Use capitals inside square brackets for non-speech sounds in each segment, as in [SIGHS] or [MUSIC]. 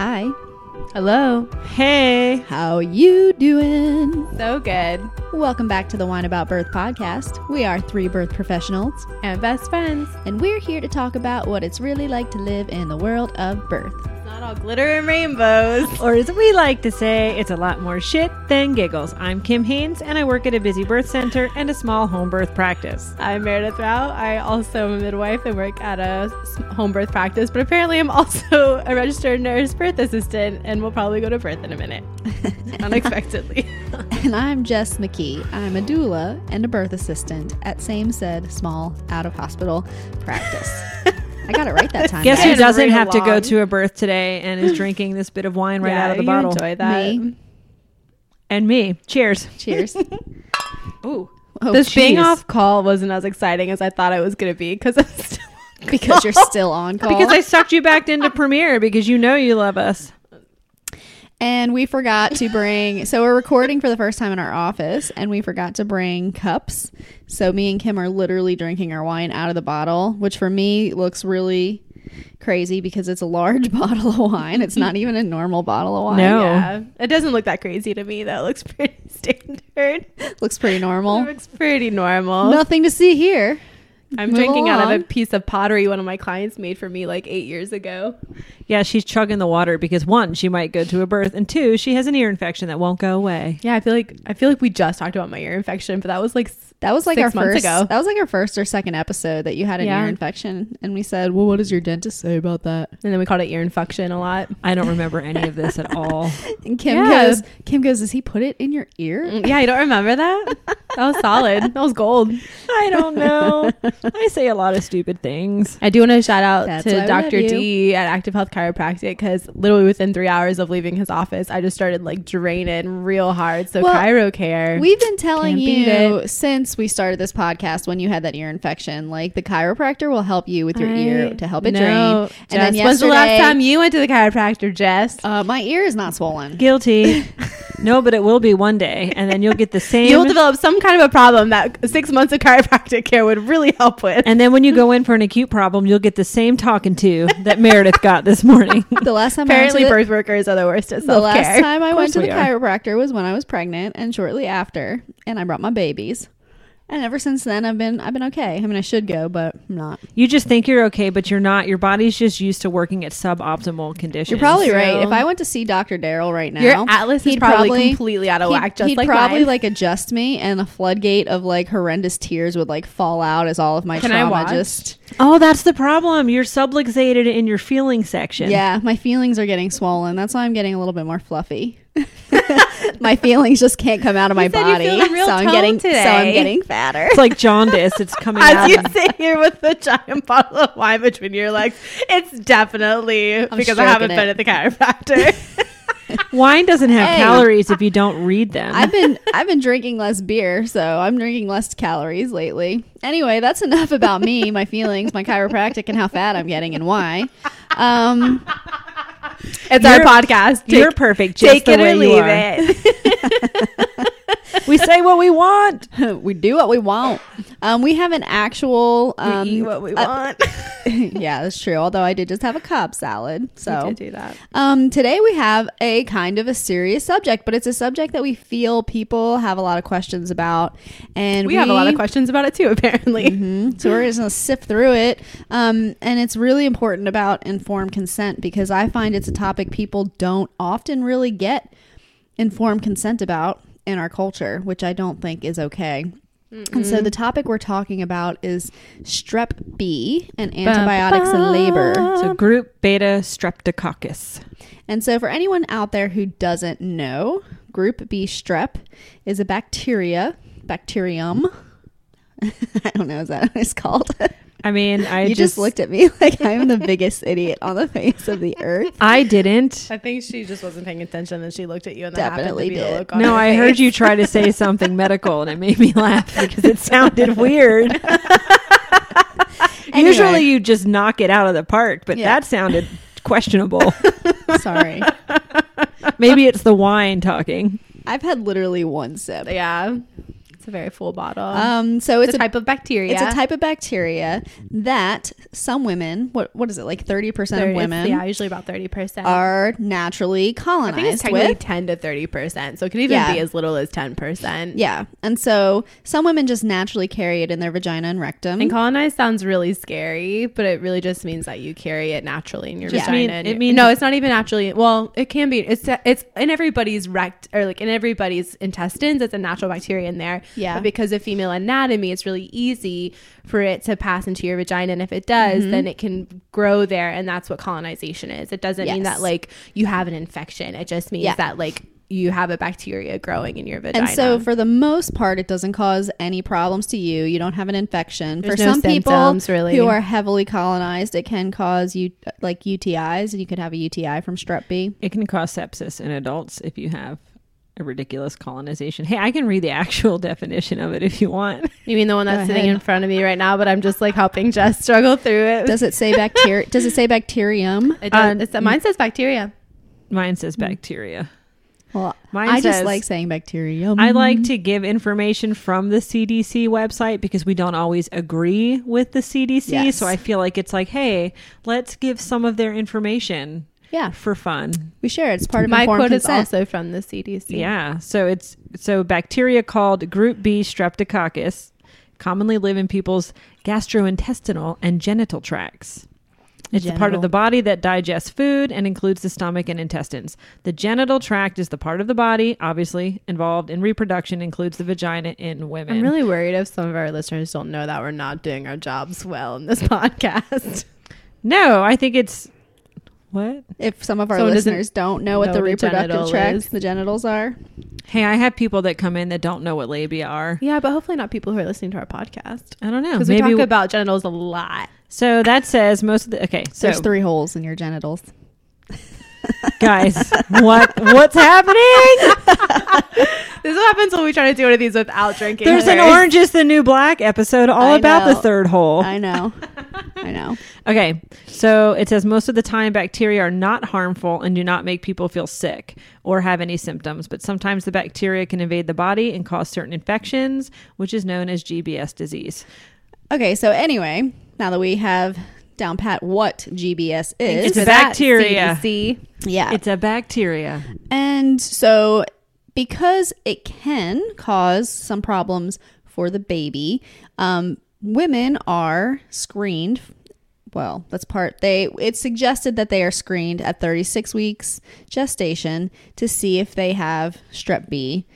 Hi. Hello. Hey. How you doing? So good. Welcome back to the Wine About Birth podcast. We are three birth professionals, And best friends. and we're here to talk about what it's really like to live in the world of birth. It's not all glitter and rainbows. [LAUGHS] Or as we like to say, it's a lot more shit than giggles. I'm Kim Haynes, and I work at a busy birth center and a small home birth practice. I'm Meredith Rao. I also am a midwife and work at a home birth practice, but apparently I'm also [LAUGHS] a registered nurse birth assistant and we'll probably go to birth in a minute. [LAUGHS] Unexpectedly. [LAUGHS] And I'm Jess McKee. I'm a doula and a birth assistant at same said small out of hospital practice. [LAUGHS] I got it right that time. Guess who doesn't Right have to go to a birth today and is drinking this bit of wine right Yeah, out of the you bottle? Enjoy that. Me. And me. Cheers. Cheers. Ooh. Oh, this being off call wasn't as exciting as I thought it was going to be because I'm still because you're still on call. Because I sucked you back into Premiere because you know you love us. And we forgot to bring, so we're recording for the first time in our office, and we forgot to bring cups. So me and Kim are literally drinking our wine out of the bottle, which for me looks really crazy because it's a large [LAUGHS] bottle of wine. It's not even a normal bottle of wine. No. Yeah. It doesn't look that crazy to me. That looks [LAUGHS] pretty standard. Looks pretty normal. It looks pretty normal. Nothing to see here. I'm Move drinking out of a piece of pottery one of my clients made for me like eight years ago. Yeah, she's chugging the water because one, she might go to a birth, and two, she has an ear infection that won't go away. Yeah, I feel like I feel like we just talked about my ear infection, but that was like That was like Six our months first. ago. That was like our first or second episode that you had an Yeah. ear infection, and we said, "Well, what does your dentist say about that?" and then we called it ear infection a lot. I don't remember any of this at [LAUGHS] all. And Kim Yeah. goes, "Kim goes, does he put it in your ear?" Mm, Yeah, you don't remember that? That was solid. That was gold. [LAUGHS] I don't know. I say a lot of stupid things. I do want to shout out That's to Dr. love. D at Active Health Chiropractic because literally within three hours of leaving his office, I just started like draining real hard. So Well, Chiro Care. We've been telling you since we started this podcast when you had that ear infection, like the chiropractor will help you with your ear to help it drain. No. And Jess, then when's the last time you went to the chiropractor, Jess? Uh, my ear is not swollen. Guilty. [LAUGHS] no, but it will be one day, and then you'll get the [LAUGHS] same. You'll develop some kind of a problem that six months of chiropractic care would really help with. and then when you go in for an acute problem, you'll get the same talking to that Meredith got this morning. The last time Apparently, I went to birth workers are the worst at the, the last time I went to course the are. chiropractor was when I was pregnant and shortly after, and I brought my babies. And ever since then, I've been I've been okay. I mean, I should go, but I'm not. You just think you're okay, but you're not. Your body's just used to working at suboptimal conditions. You're probably So- right. If I went to see Dr. Daryl right now, Your atlas is he'd probably, completely out of he'd, whack, just he'd like probably mine. like adjust me, and a floodgate of like horrendous tears would like fall out as all of my Can I trauma watch? just. Oh, that's the problem. You're subluxated in your feeling section. Yeah, my feelings are getting swollen. That's why I'm getting a little bit more fluffy. [LAUGHS] my feelings just can't come out of my You said you're body, real so I'm toned getting so I'm getting fatter. It's like jaundice. It's [LAUGHS] coming As out. you sit here with the giant bottle of wine between your legs, it's definitely because I haven't stroking been at the chiropractor. [LAUGHS] Wine doesn't have Hey. calories if you don't read them. I've been I've been drinking less beer, so I'm drinking less calories lately. Anyway, that's enough about me, my feelings, my chiropractic, and how fat I'm getting and why. Um, it's our podcast. Take, you're perfect. Just take it or leave it. [LAUGHS] [LAUGHS] We say what we want. [LAUGHS] we do what we want. Um, we have an actual. Um, we eat what we uh, want. [LAUGHS] yeah, that's true. Although I did just have a Cobb salad, so We did do that. Um, today we have a kind of a serious subject, but it's a subject that we feel people have a lot of questions about, and We, have a lot of questions about it too, [LAUGHS] apparently. Mhm. So we're just gonna sift through it, um, and it's really important about informed consent because I find it's a topic people don't often really get informed consent about in our culture, which I don't think is okay. And so the topic we're talking about is strep B and antibiotics in labor. So group beta streptococcus. And so, for anyone out there who doesn't know, group B strep is a bacteria, bacterium. [LAUGHS] I don't know, is that what it's called? [LAUGHS] I mean, I you just, just, looked at me [LAUGHS] like I'm the biggest idiot on the face of the earth. I didn't. I think she just wasn't paying attention and she looked at you and Definitely that happened to be did. look on No, her I heard you try to say something medical, and it made me laugh because it sounded [LAUGHS] weird. Anyway. Usually, you just knock it out of the park, but Yeah. that sounded questionable. [LAUGHS] Sorry. Maybe it's the wine talking. I've had literally one sip. Yeah. A very full bottle. Um, so it's, it's, a type of bacteria. It's a type of bacteria that some women, what what is it, like thirty percent Thirty- of women yeah, usually about thirty percent. are naturally I colonized think it's technically with. ten to thirty percent, so it could even Yeah. be as little as ten percent. Yeah, and so some women just naturally carry it in their vagina and rectum. And colonized sounds really scary, but it really just means that you carry it naturally in your Just vagina. mean- it means- no, it's not even naturally. Well, it can be. It's it's in everybody's rect or like in everybody's intestines. It's a natural bacteria in there. Yeah. But because of female anatomy, it's really easy for it to pass into your vagina, and if it does, Mm-hmm. then it can grow there, and that's what colonization is. It doesn't mean that like you have an infection. It just means Yeah. that like you have a bacteria growing in your vagina. and so, for the most part, it doesn't cause any problems to you. You don't have an infection. There's for no some people symptoms, really. who are heavily colonized, it can cause you like UTIs, and you could have a UTI from strep B. It can cause sepsis in adults if you have a ridiculous colonization. Hey, I can read the actual [LAUGHS] definition of it if you want. you mean the one that's sitting in front of me right now, but I'm just like helping Jess struggle through it. Does it say bacteria? does it say bacterium? It does, Uh, it's, mine says bacteria. Mine says bacteria. Well, Mine I just like saying bacterium. I like to give information from the CDC website because we don't always agree with the CDC. Yes. So I feel like it's like, hey, let's give some of their information Yeah, for fun. we share. It's part of My quote is also from the CDC. Yeah. So it's so bacteria called group B streptococcus commonly live in people's gastrointestinal and genital tracts. It's the part of the body that digests food and includes the stomach and intestines. The genital tract is the part of the body, obviously involved in reproduction, includes the vagina in women. I'm really worried if some of our listeners don't know that we're not doing our jobs well in this [LAUGHS] podcast. no, I think it's what? if some of our Someone listeners don't know what know the what a reproductive genital tract, is. the genitals are, Hey, I have people that come in that don't know what labia are. yeah, but hopefully not people who are listening to our podcast. I don't know. Because we Maybe talk about genitals a lot. so that says most of the okay. So there's three holes in your genitals. Guys, what what's happening? [LAUGHS] This happens when we try to do one of these without drinking. There's an. Orange is the New Black episode all I about the third hole. I know, [LAUGHS] I know. Okay, so it says most of the time bacteria are not harmful and do not make people feel sick or have any symptoms, but sometimes the bacteria can invade the body and cause certain infections, which is known as GBS disease. Okay, so anyway, now that we have down pat what GBS is, It's a bacteria. CDC. yeah, It's a bacteria. And so, because it can cause some problems for the baby, um, women are screened. Well, that's part. They it's suggested that they are screened at 36 weeks gestation to see if they have strep B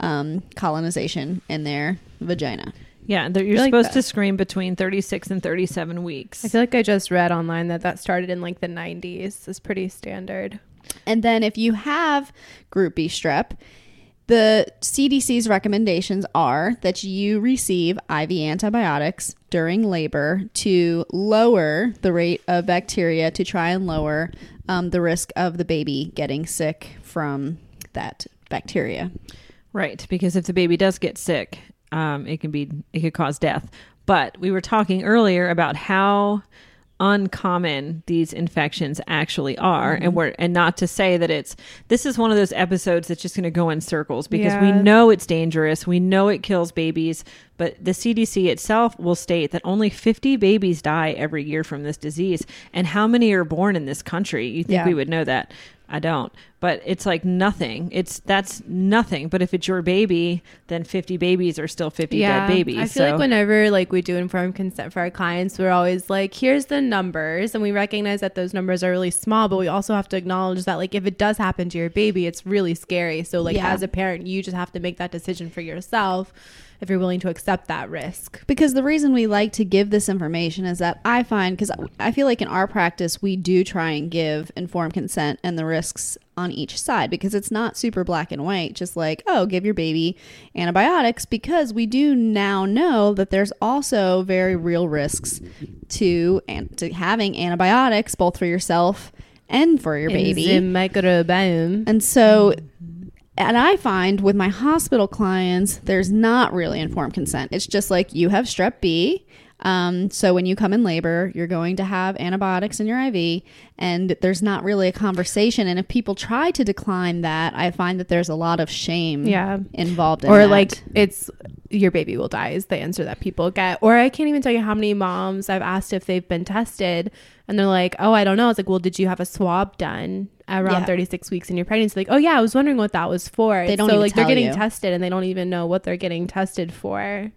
um, colonization in their vagina. Yeah, you're like supposed that. to screen between 36 and 37 weeks. I feel like I just read online that that started in like the 90s. It's pretty standard. And then if you have group B strep, the CDC's recommendations are that you receive IV antibiotics during labor to lower the rate of bacteria to try and lower um, the risk of the baby getting sick from that bacteria. Right, because if the baby does get sick, um, it can be it could cause death. But we were talking earlier about how uncommon these infections actually are, and we're and not to say that it's this is one of those episodes that's just going to go in circles because we know it's dangerous, we know it kills babies, but the CDC itself will state that only 50 babies die every year from this disease, and how many are born in this country? You think Yeah. we would know that? I don't. But it's like nothing. It's that's nothing. But if it's your baby, then 50 babies are still 50 dead babies. I feel so like whenever like we do informed consent for our clients, we're always like, here's the numbers, and we recognize that those numbers are really small, but we also have to acknowledge that like if it does happen to your baby, it's really scary. So like Yeah. as a parent, you just have to make that decision for yourself if you're willing to accept that risk. because the reason we like to give this information is that I find because I feel like in our practice we do try and give informed consent and the risks on each side because it's not super black and white just like oh give your baby antibiotics because we do now know that there's also very real risks to and to having antibiotics both for yourself and for your baby In the microbiome. and so, mm-hmm. And I find with my hospital clients, there's not really informed consent. It's just like you have strep B. Um, so when you come in labor, you're going to have antibiotics in your IV, and there's not really a conversation. And if people try to decline that, I find that there's a lot of shame Yeah. involved in it. or that. like it's your baby will die is the answer that people get. Or I can't even tell you how many moms I've asked if they've been tested and they're like, oh, I don't know. It's like, well, did you have a swab done around Yeah. 36 weeks in your pregnancy? Like, oh, yeah, I was wondering what that was for. They don't so like they're getting you. tested and they don't even know what they're getting tested for.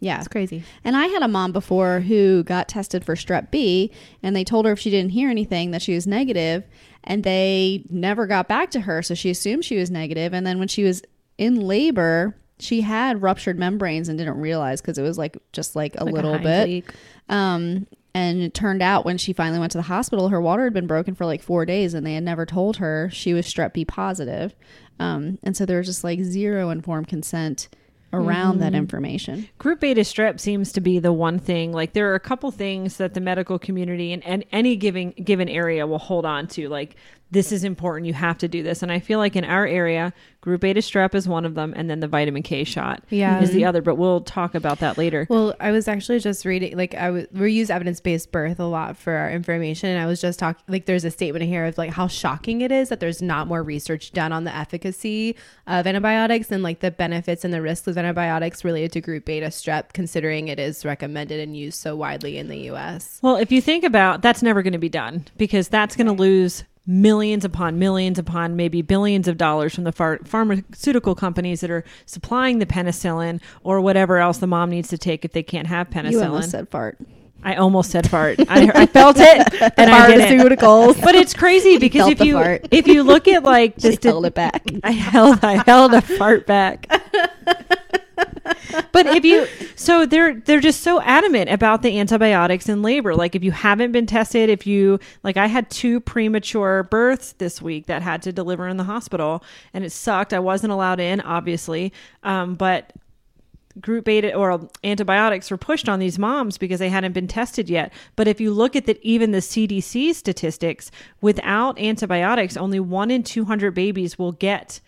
Yeah. It's crazy. And I had a mom before who got tested for strep B, and they told her if she didn't hear anything that she was negative, and they never got back to her. So she assumed she was negative. and then when she was in labor, she had ruptured membranes and didn't realize because it was like just like a Like little hind bit. Um, and it turned out when she finally went to the hospital, her water had been broken for like four days, and they had never told her she was strep B positive. Um, and so there was just like zero informed consent around that information. Group beta strep seems to be the one thing. Like there are a couple things that the medical community and, and any given given area will hold on to. Like this is important. You have to do this. And I feel like in our area, group beta strep is one of them, and then the vitamin K shot Yeah. is the other. But we'll talk about that later. Well, I was actually just reading, like, I we use evidence based birth a lot for our information. And I was just talking, like, there's a statement here of, like, how shocking it is that there's not more research done on the efficacy of antibiotics and, like, the benefits and the risks of antibiotics related to group beta strep, considering it is recommended and used so widely in the US. Well, if you think about that's never going to be done because that's going to lose millions upon millions upon maybe billions of dollars from the phar- pharmaceutical companies that are supplying the penicillin or whatever else the mom needs to take if they can't have penicillin. You almost said fart. I almost said fart. [LAUGHS] I, I felt it and. Pharmaceuticals. But it's crazy [LAUGHS] because if you fart. if you look at like [LAUGHS] the held it back. I held I held a fart back. But if you so they're they're just so adamant about the antibiotics in labor. Like if you haven't been tested, if you like I had two premature births this week that had to deliver in the hospital and it sucked. I wasn't allowed in, obviously. Um, but group beta or antibiotics were pushed on these moms because they hadn't been tested yet. But if you look at that, even the CDC statistics, without antibiotics, only one in 200 babies will get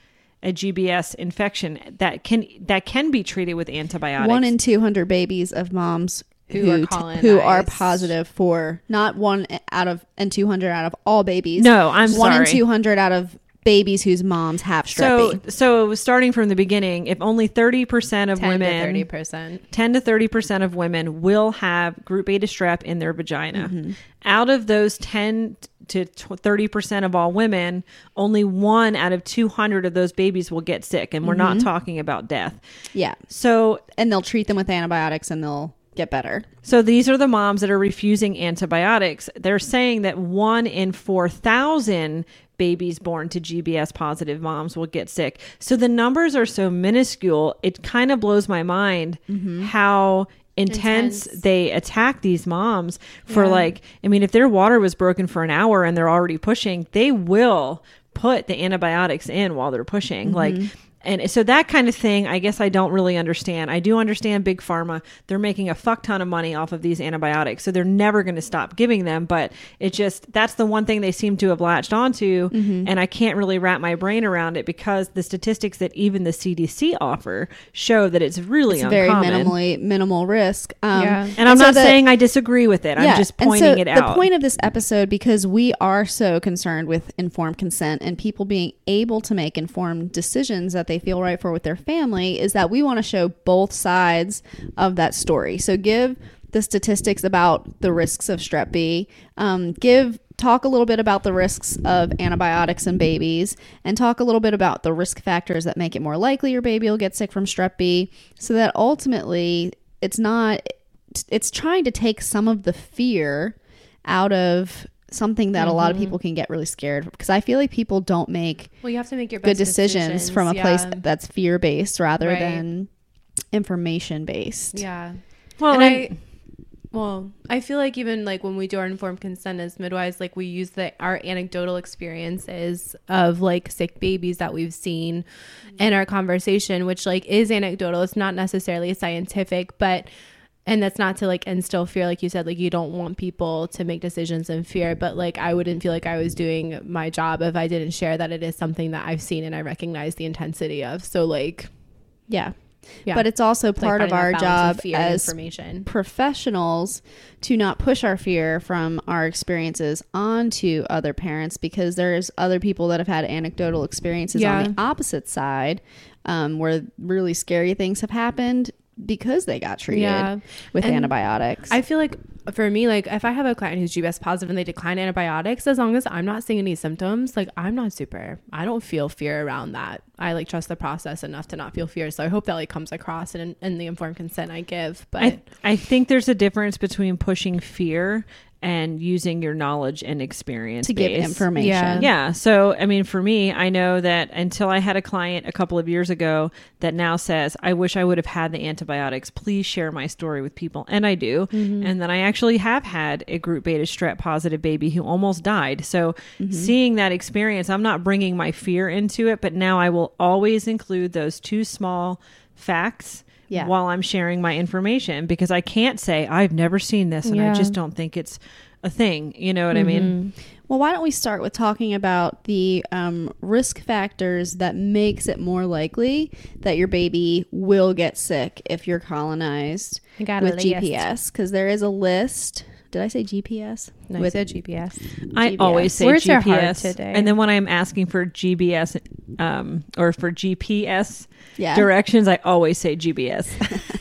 a GBS infection that can that can be treated with antibiotics. One in 200 babies of moms Who are colonized. who are positive for not one out of and 200 out of all babies. no, I'm one sorry. in 200 out of babies whose moms have strep so B. so starting from the beginning, if only 30% of 10 women to 30%. 10 to 30% of women will have group beta strep in their vagina. Mm-hmm. Out of those 10 to 30% of all women, only one out of 200 of those babies will get sick. And we're not Mm-hmm. talking about death. Yeah. So, And they'll treat them with antibiotics and they'll get better. so these are the moms that are refusing antibiotics. They're saying that one in 4,000 babies born to GBS positive moms will get sick. So the numbers are so minuscule. It kind of blows my mind mm-hmm. how intense, Intense. they attack these moms for Yeah. like I mean if their water was broken for an hour and they're already pushing, they will put the antibiotics in while they're pushing. Like mm-hmm. And so that kind of thing, I guess I don't really understand. I do understand big pharma; they're making a fuck ton of money off of these antibiotics, so they're never going to stop giving them. But it just that's the one thing they seem to have latched onto, and I can't really wrap my brain around it because the statistics that even the CDC offer show that it's really It's very minimally minimal risk. Um, Yeah. And I'm so not the- saying I disagree with it. I'm just pointing so it out. The point of this episode, because we are so concerned with informed consent and people being able to make informed decisions that they feel right for with their family, is that we want to show both sides of that story. So give the statistics about the risks of strep B. Um, give talk a little bit about the risks of antibiotics in babies, and talk a little bit about the risk factors that make it more likely your baby will get sick from strep B. So that ultimately, it's not it's trying to take some of the fear out of something that a lot of mm-hmm. people can get really scared because I feel like people don't make Well, you have to make your good best decisions, from a place that's fear based rather Right. than information based. Yeah. well, and and- I, well, I feel like even like when we do our informed consent as midwives, like we use the our anecdotal experiences of like sick babies that we've seen mm-hmm. in our conversation, which like is anecdotal. It's not necessarily scientific, but and that's not to like instill fear, like you said, like you don't want people to make decisions in fear, but like I wouldn't feel like I was doing my job if I didn't share that it is something that I've seen and I recognize the intensity of. So like, Yeah. yeah, But it's also It's, like, part of our job and as information. professionals to not push our fear from our experiences onto other parents because there's other people that have had anecdotal experiences Yeah. on the opposite side um, where really scary things have happened because they got treated Yeah. with And antibiotics. I feel like for me, like if I have a client who's GBS positive and they decline antibiotics, as long as I'm not seeing any symptoms, like I'm not super. I don't feel fear around that. I like trust the process enough to not feel fear. So I hope that like comes across in, in the informed consent I give. But I, I think there's a difference between pushing fear and using your knowledge and experience to give information. Yeah. Yeah. So, I mean, for me, I know that until I had a client a couple of years ago that now says, I wish I would have had the antibiotics. Please share my story with people. And I do. Mm-hmm. And then I actually have had a group beta strep positive baby who almost died. So, mm-hmm. seeing that experience, I'm not bringing my fear into it, but now I will always include those two small facts. Yeah. While I'm sharing my information, because I can't say I've never seen this and I just don't think it's a thing. You know what I mean? Well, why don't we start with talking about the um, risk factors that makes it more likely that your baby will get sick if you're colonized got with. GPS? Because there is a list. Did I say GPS? no, with with GPS. I GPS. always say Words are hard GPS, today. and then when I'm asking for GBS um, or for GPS yeah, directions, I always say GBS.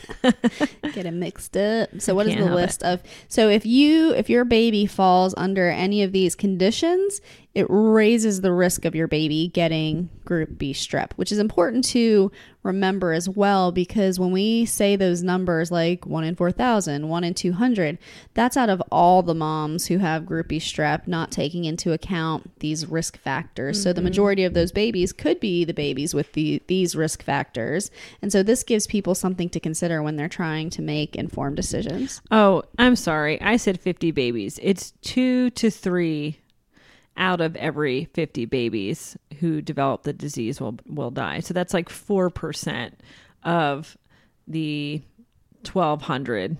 [LAUGHS] [LAUGHS] get it mixed up. So, what is the list of? So, if you if your baby falls under any of these conditions, it raises the risk of your baby getting group B strep, which is important to remember as well because when we say those numbers like 1 in 4,000, 1 in 200, that's out of all the moms who have group B strep, not taking into account these risk factors. So the mm-hmm. majority of those babies could be the babies with the, these risk factors. And so this gives people something to consider when they're trying to make informed decisions. oh, I'm sorry, I said 50 babies. It's two to three out of every 50 babies who develop the disease will will die. So that's like four percent of the 1,200.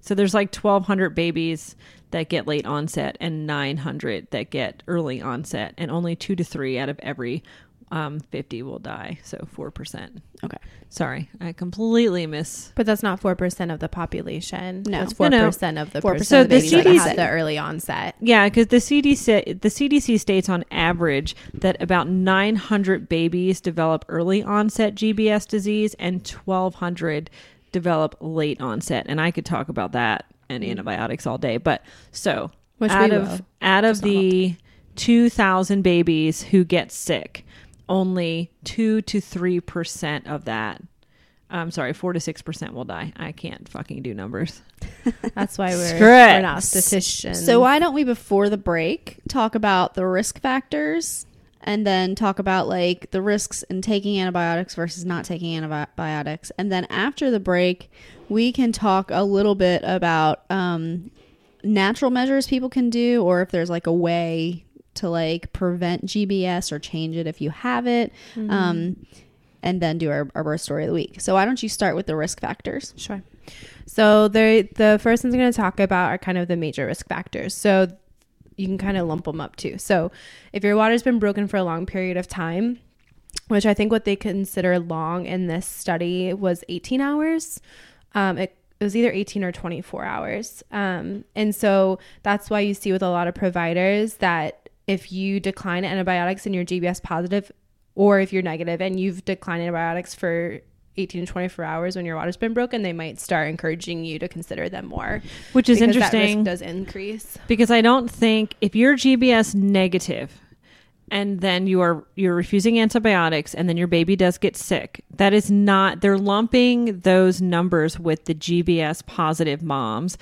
So there's like 1,200 babies that get late onset and 900 that get early onset, and only two to three out of every um, 50 will die. So 4%. Okay. Sorry, I completely miss. But that's not four percent of the population. No. it's No, four no. percent of the 4% So of the the babies that CDC have the early onset. Yeah, because the CDC the CDC states on average that about 900 babies develop early onset GBS disease and 1,200 develop late onset, and I could talk about that and antibiotics all day. But so Which out of will. out of Just the 2,000 babies who get sick, only two to three percent of that. I'm sorry, four to six percent will die. I can't fucking do numbers. [LAUGHS] That's why we're, Screw we're not statisticians. So why don't we before the break talk about the risk factors and then talk about like the risks in taking antibiotics versus not taking antibiotics and then after the break we can talk a little bit about um, natural measures people can do or if there's like a way to like prevent GBS or change it if you have it um, and then do our, our birth story of the week. So why don't you start with the risk factors? Sure. So the the first ones I'm going to talk about are kind of the major risk factors. So you can kind of lump them up too. So if your water's been broken for a long period of time, which I think what they consider long in this study was 18 hours. Um, it, it was either 18 or 24 hours. Um, and so that's why you see with a lot of providers that if you decline antibiotics and you're GBS positive, or if you're negative and you've declined antibiotics for 18 to 24 hours when your water's been broken, they might start encouraging you to consider them more. Which is because that risk interesting. does increase. because I don't think if you're GBS negative and then you are you're refusing antibiotics and then your baby does get sick, that is not they're lumping those numbers with the GBS positive moms.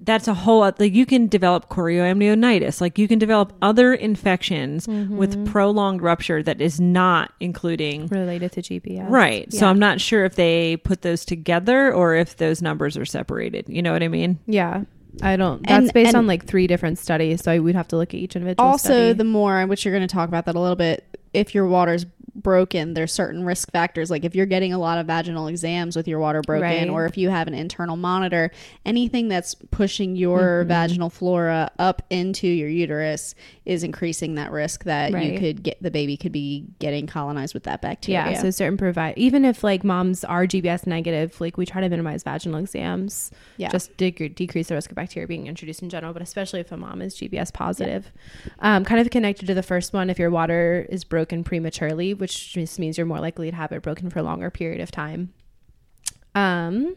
That's a whole like you can develop chorioamnionitis, like you can develop other infections mm-hmm. with prolonged rupture that is not including Related to GPS. right. So I'm not sure if they put those together or if those numbers are separated. You know what I mean? Yeah. I don't. That's And- based and- on like three different studies, so we'd have to look at each individual. also study. the more which you're going to talk about that a little bit if your water's broken there's certain risk factors like if you're getting a lot of vaginal exams with your water broken Right. or if you have an internal monitor anything that's pushing your Mm-hmm. vaginal flora up into your uterus is increasing that risk that you could get the baby could be getting colonized with that bacteria yeah. So certain provide even if like moms are GBS negative, like we try to minimize vaginal exams. Yeah. Just dec- decrease the risk of bacteria being introduced in general, but especially if a mom is GBS positive. Um, kind of connected to the first one, if your water is broken prematurely, which just means you're more likely to have it broken for a longer period of time. Um,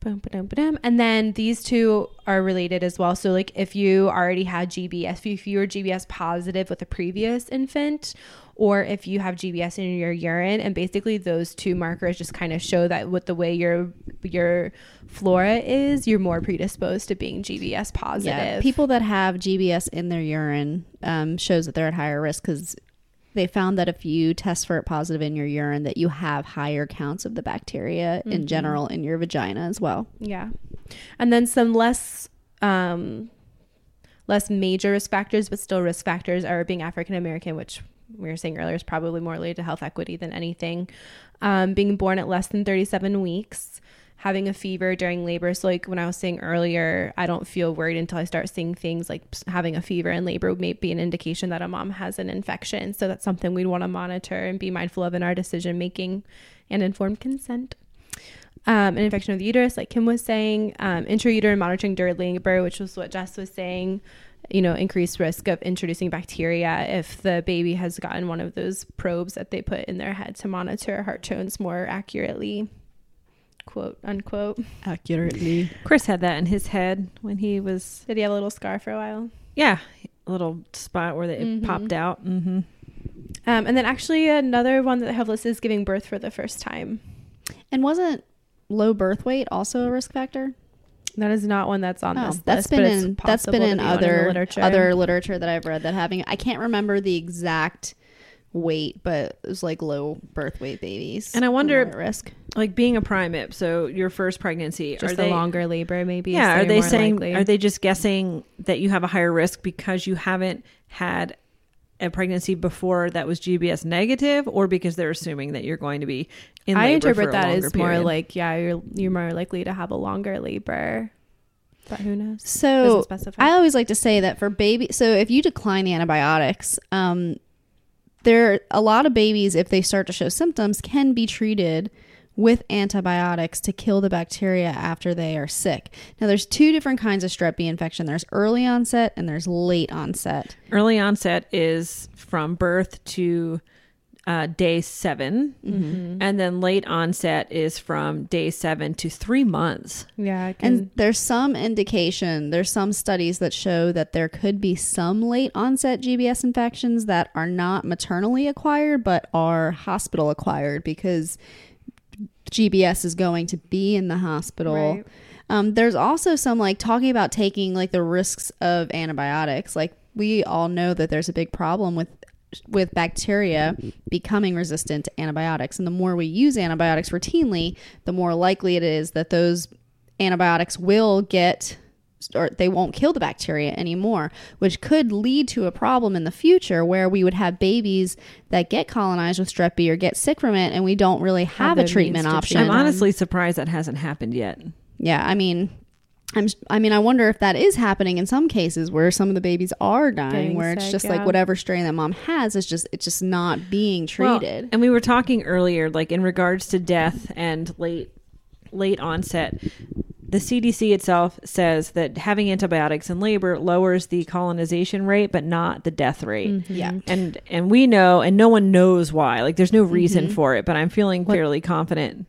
boom, ba-dum, ba-dum. and then these two are related as well. So, like, if you already had GBS, if you, if you were GBS positive with a previous infant, or if you have GBS in your urine, and basically those two markers just kind of show that with the way your your flora is, you're more predisposed to being GBS positive. Yeah, people that have GBS in their urine um, shows that they're at higher risk because they found that if you test for it positive in your urine, that you have higher counts of the bacteria in general in your vagina as well. Yeah. And then some less um less major risk factors, but still risk factors are being African American, which we were saying earlier is probably more related to health equity than anything. Um, being born at less than 37 weeks, having a fever during labor. So, like when I was saying earlier, I don't feel worried until I start seeing things like having a fever in labor may be an indication that a mom has an infection. So, that's something we'd want to monitor and be mindful of in our decision making and informed consent um, an infection of the uterus, like Kim was saying, um, intrauterine monitoring during labor, which was what Jess was saying, you know, increased risk of introducing bacteria if the baby has gotten one of those probes that they put in their head to monitor heart tones more accurately, quote unquote. Accurately. Chris had that in his head when he was, Did he have a little scar for a while? yeah, a little spot where it Mhm. popped out. Mm-hmm. Um, and then actually another one that I have listed is giving birth for the first time. And wasn't low birth weight also a risk factor? That is not one that's on Oh, this that's list, been but it's in that's possible been in be other the literature. other literature that I've read that having I can't remember the exact weight, but it was like low birth weight babies. And I wonder- at risk. Like being a primip, so your first pregnancy, just are a they longer labor maybe. Yeah, are they saying likely. are they just guessing that you have a higher risk because you haven't had a pregnancy before that was GBS negative, or because they're assuming that you're going to be in I labor interpret that as more like yeah, you're you're more likely to have a longer labor. But who knows? So I always like to say that for baby, so if you decline antibiotics, um, there are a lot of babies, if they start to show symptoms, can be treated with antibiotics to kill the bacteria after they are sick. Now, there's two different kinds of strep B infection. There's early onset and there's late onset. early onset is from birth to uh, day 7 Mm-hmm. and then late onset is from day seven to three months. yeah, can, And there's some indication, there's some studies that show that there could be some late onset GBS infections that are not maternally acquired but are hospital acquired because GBS is going to be in the hospital. Right. Um, there's also some like talking about taking like the risks of antibiotics. Like we all know that there's a big problem with with bacteria becoming resistant to antibiotics, and the more we use antibiotics routinely, the more likely it is that those antibiotics will get or they won't kill the bacteria anymore, which could lead to a problem in the future where we would have babies that get colonized with strep B or get sick from it, and we don't really have, the a treatment to treat option. I'm honestly surprised that hasn't happened yet. Yeah, I mean, I'm. I mean, I wonder if that is happening in some cases where some of the babies are dying, Getting where it's sick, just yeah. like whatever strain that mom has is just it's just not being Well, treated. and we were talking earlier, like in regards to death and late late onset. The CDC itself says that having antibiotics in labor lowers the colonization rate, but not the death rate. Mm-hmm. yeah, And and we know, and no one knows why. Like, there's no reason Mm-hmm. for it, but I'm feeling fairly confident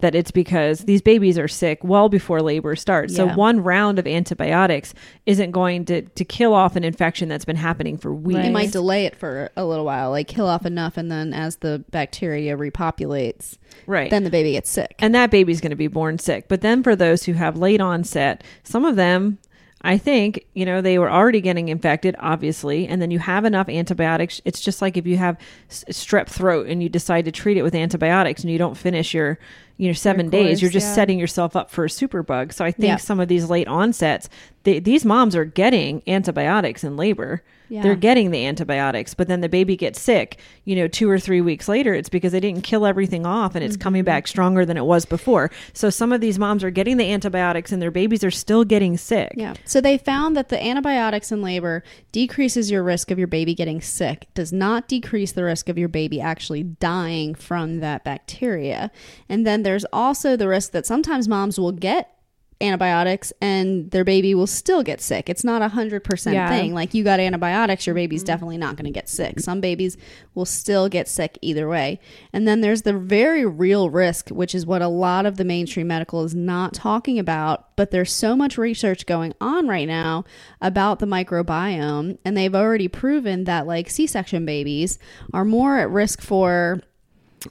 that it's because these babies are sick well before labor starts. So one round of antibiotics isn't going to to kill off an infection that's been happening for weeks. it might delay it for a little while, like kill off enough, and then as the bacteria repopulates, Right. then the baby gets sick. and that baby's going to be born sick. But then for those who have late onset, some of them, I think, you know, they were already getting infected, obviously, and then you have enough antibiotics. It's just like if you have strep throat and you decide to treat it with antibiotics and you don't finish your, you know, seven days, you're just yeah. setting yourself up for a super bug So I think Yeah. some of these late onsets, they, these moms are getting antibiotics in labor. Yeah. They're getting the antibiotics, but then the baby gets sick, you know, two or three weeks later. It's because they didn't kill everything off and it's coming mm-hmm. back stronger than it was before. So some of these moms are getting the antibiotics and their babies are still getting sick. Yeah. So they found that the antibiotics in labor decreases your risk of your baby getting sick, does not decrease the risk of your baby actually dying from that bacteria. And then there's also the risk that sometimes moms will get antibiotics and their baby will still get sick. It's not a hundred percent thing. Like you got antibiotics, your baby's definitely not going to get sick. Some babies will still get sick either way. And then there's the very real risk, which is what a lot of the mainstream medical is not talking about. But there's so much research going on right now about the microbiome, and they've already proven that like C-section babies are more at risk for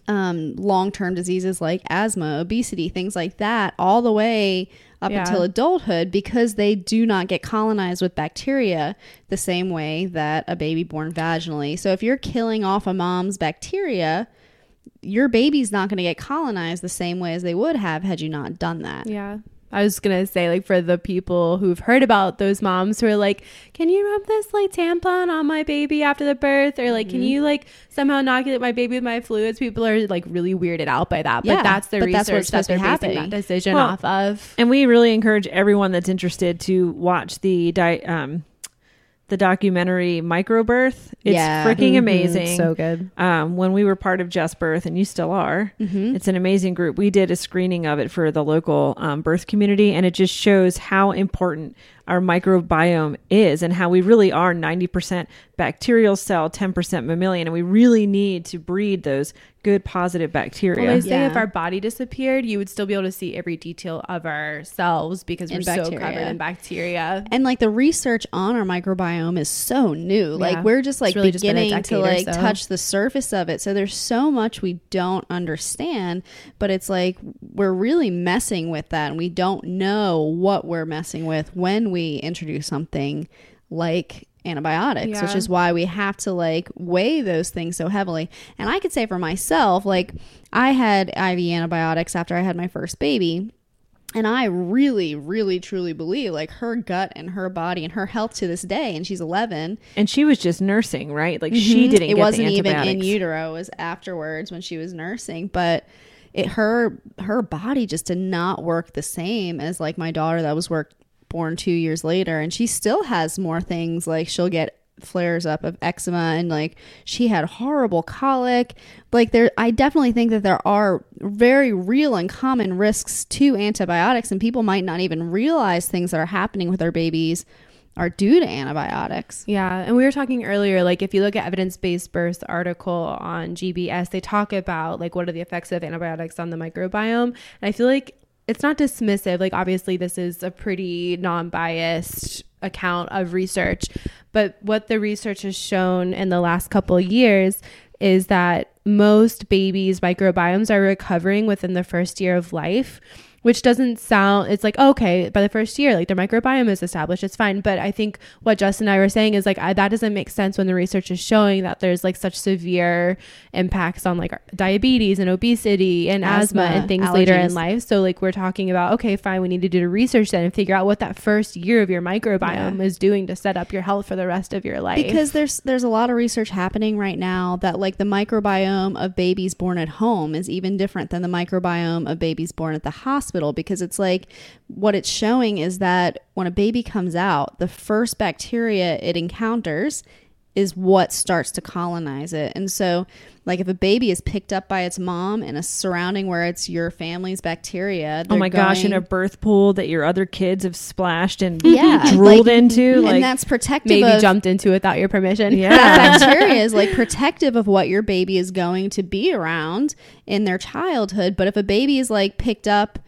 um, long term diseases like asthma, obesity, things like that, all the way up Yeah. until adulthood because they do not get colonized with bacteria the same way that a baby born vaginally. So if you're killing off a mom's bacteria, your baby's not going to get colonized the same way as they would have had you not done that. Yeah. I was gonna say, like, for the people who've heard about those moms who are like, "Can you rub this like tampon on my baby after the birth?" or like, Mm-hmm. "Can you like somehow inoculate my baby with my fluids?" People are like really weirded out by that, but that's the but that's research what's that they're basing that decision Well, off of. And we really encourage everyone that's interested to watch the di- um, the documentary Microbirth. It's Yeah. freaking Mhm. amazing. So good. um, when we were part of Just Birth, and you still are, Mm-hmm. it's an amazing group. We did a screening of it for the local um, birth community, and it just shows how important our microbiome is and how we really are 90% bacterial cell, 10% mammalian, and we really need to breed those good positive bacteria. Well, they say if our body disappeared, you would still be able to see every detail of ourselves cells because we're In so bacteria. covered in bacteria. And like the research on our microbiome is so new. Like we're just like It's really just been beginning to like so. touch the surface of it. So there's so much we don't understand, but it's like we're really messing with that and we don't know what we're messing with when we introduce something like antibiotics, which is why we have to like weigh those things so heavily. And I could say for myself, like I had IV antibiotics after I had my first baby. And I really, really, truly believe like her gut and her body and her health to this day, and she's 11. and she was just nursing, right? Like she Mhm. didn't. It wasn't even in utero. It was afterwards when she was nursing. But it her her body just did not work the same as like my daughter that was worked born two years later, and she still has more things like she'll get flares up of eczema and like she had horrible colic. Like there i definitely think that there are very real and common risks to antibiotics and people might not even realize things that are happening with their babies are due to antibiotics. Yeah, and we were talking earlier, like if you look at evidence-based birth article on GBS, they talk about like what are the effects of antibiotics on the microbiome, and I feel like it's not dismissive. Like obviously, this is a pretty non-biased account of research, but what the research has shown in the last couple years is that most babies' microbiomes are recovering within the first year of life which doesn't sound it's like okay by the first year like their microbiome is established it's fine. But i think what justin and i were saying is like I, that doesn't make sense when the research is showing that there's like such severe impacts on like diabetes and obesity and asthma, Asthma, and things later in life. So like we're talking about okay fine we need to do the research then and figure out what that first year of your microbiome is doing to set up your health for the rest of your life. Because there's there's a lot of research happening right now that like the microbiome of babies born at home is even different than the microbiome of babies born at the hospital because it's like what it's showing is that when a baby comes out the first bacteria it encounters is what starts to colonize it and so like if a baby is picked up by its mom in a surrounding where it's your family's bacteria Oh my gosh! In a birth pool that your other kids have splashed and yeah drooled like- into, and like that's protective maybe of, jumped into without your permission Yeah. [LAUGHS] bacteria is like protective of what your baby is going to be around in their childhood. But if a baby is like picked up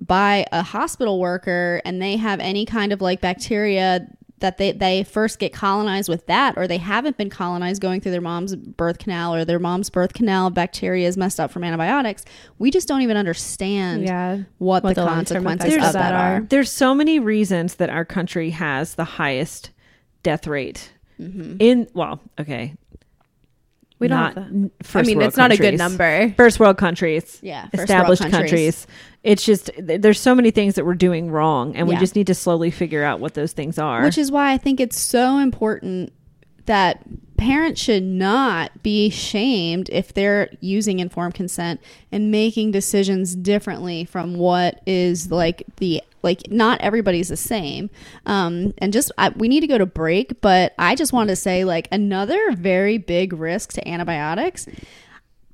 by a hospital worker and they have any kind of like bacteria that they, they first get colonized with that or they haven't been colonized going through their mom's birth canal or their mom's birth canal bacteria is messed up from antibiotics we just don't even understand yeah what, What the, the consequences of of that that are, are. There's so many reasons that our country has the highest death rate Mm-hmm. in. Well, okay, we don't not have n- i first mean world it's not a good countries. number First world countries, Yeah, first world established countries. countries. It's just th- there's so many things that we're doing wrong, and we Yeah. just need to slowly figure out what those things are. Which is why I think it's so important that parents should not be shamed if they're using informed consent and making decisions differently from what is like the like not everybody's the same. Um and just I, we need to go to break but i just wanted to say like another very big risk to antibiotics.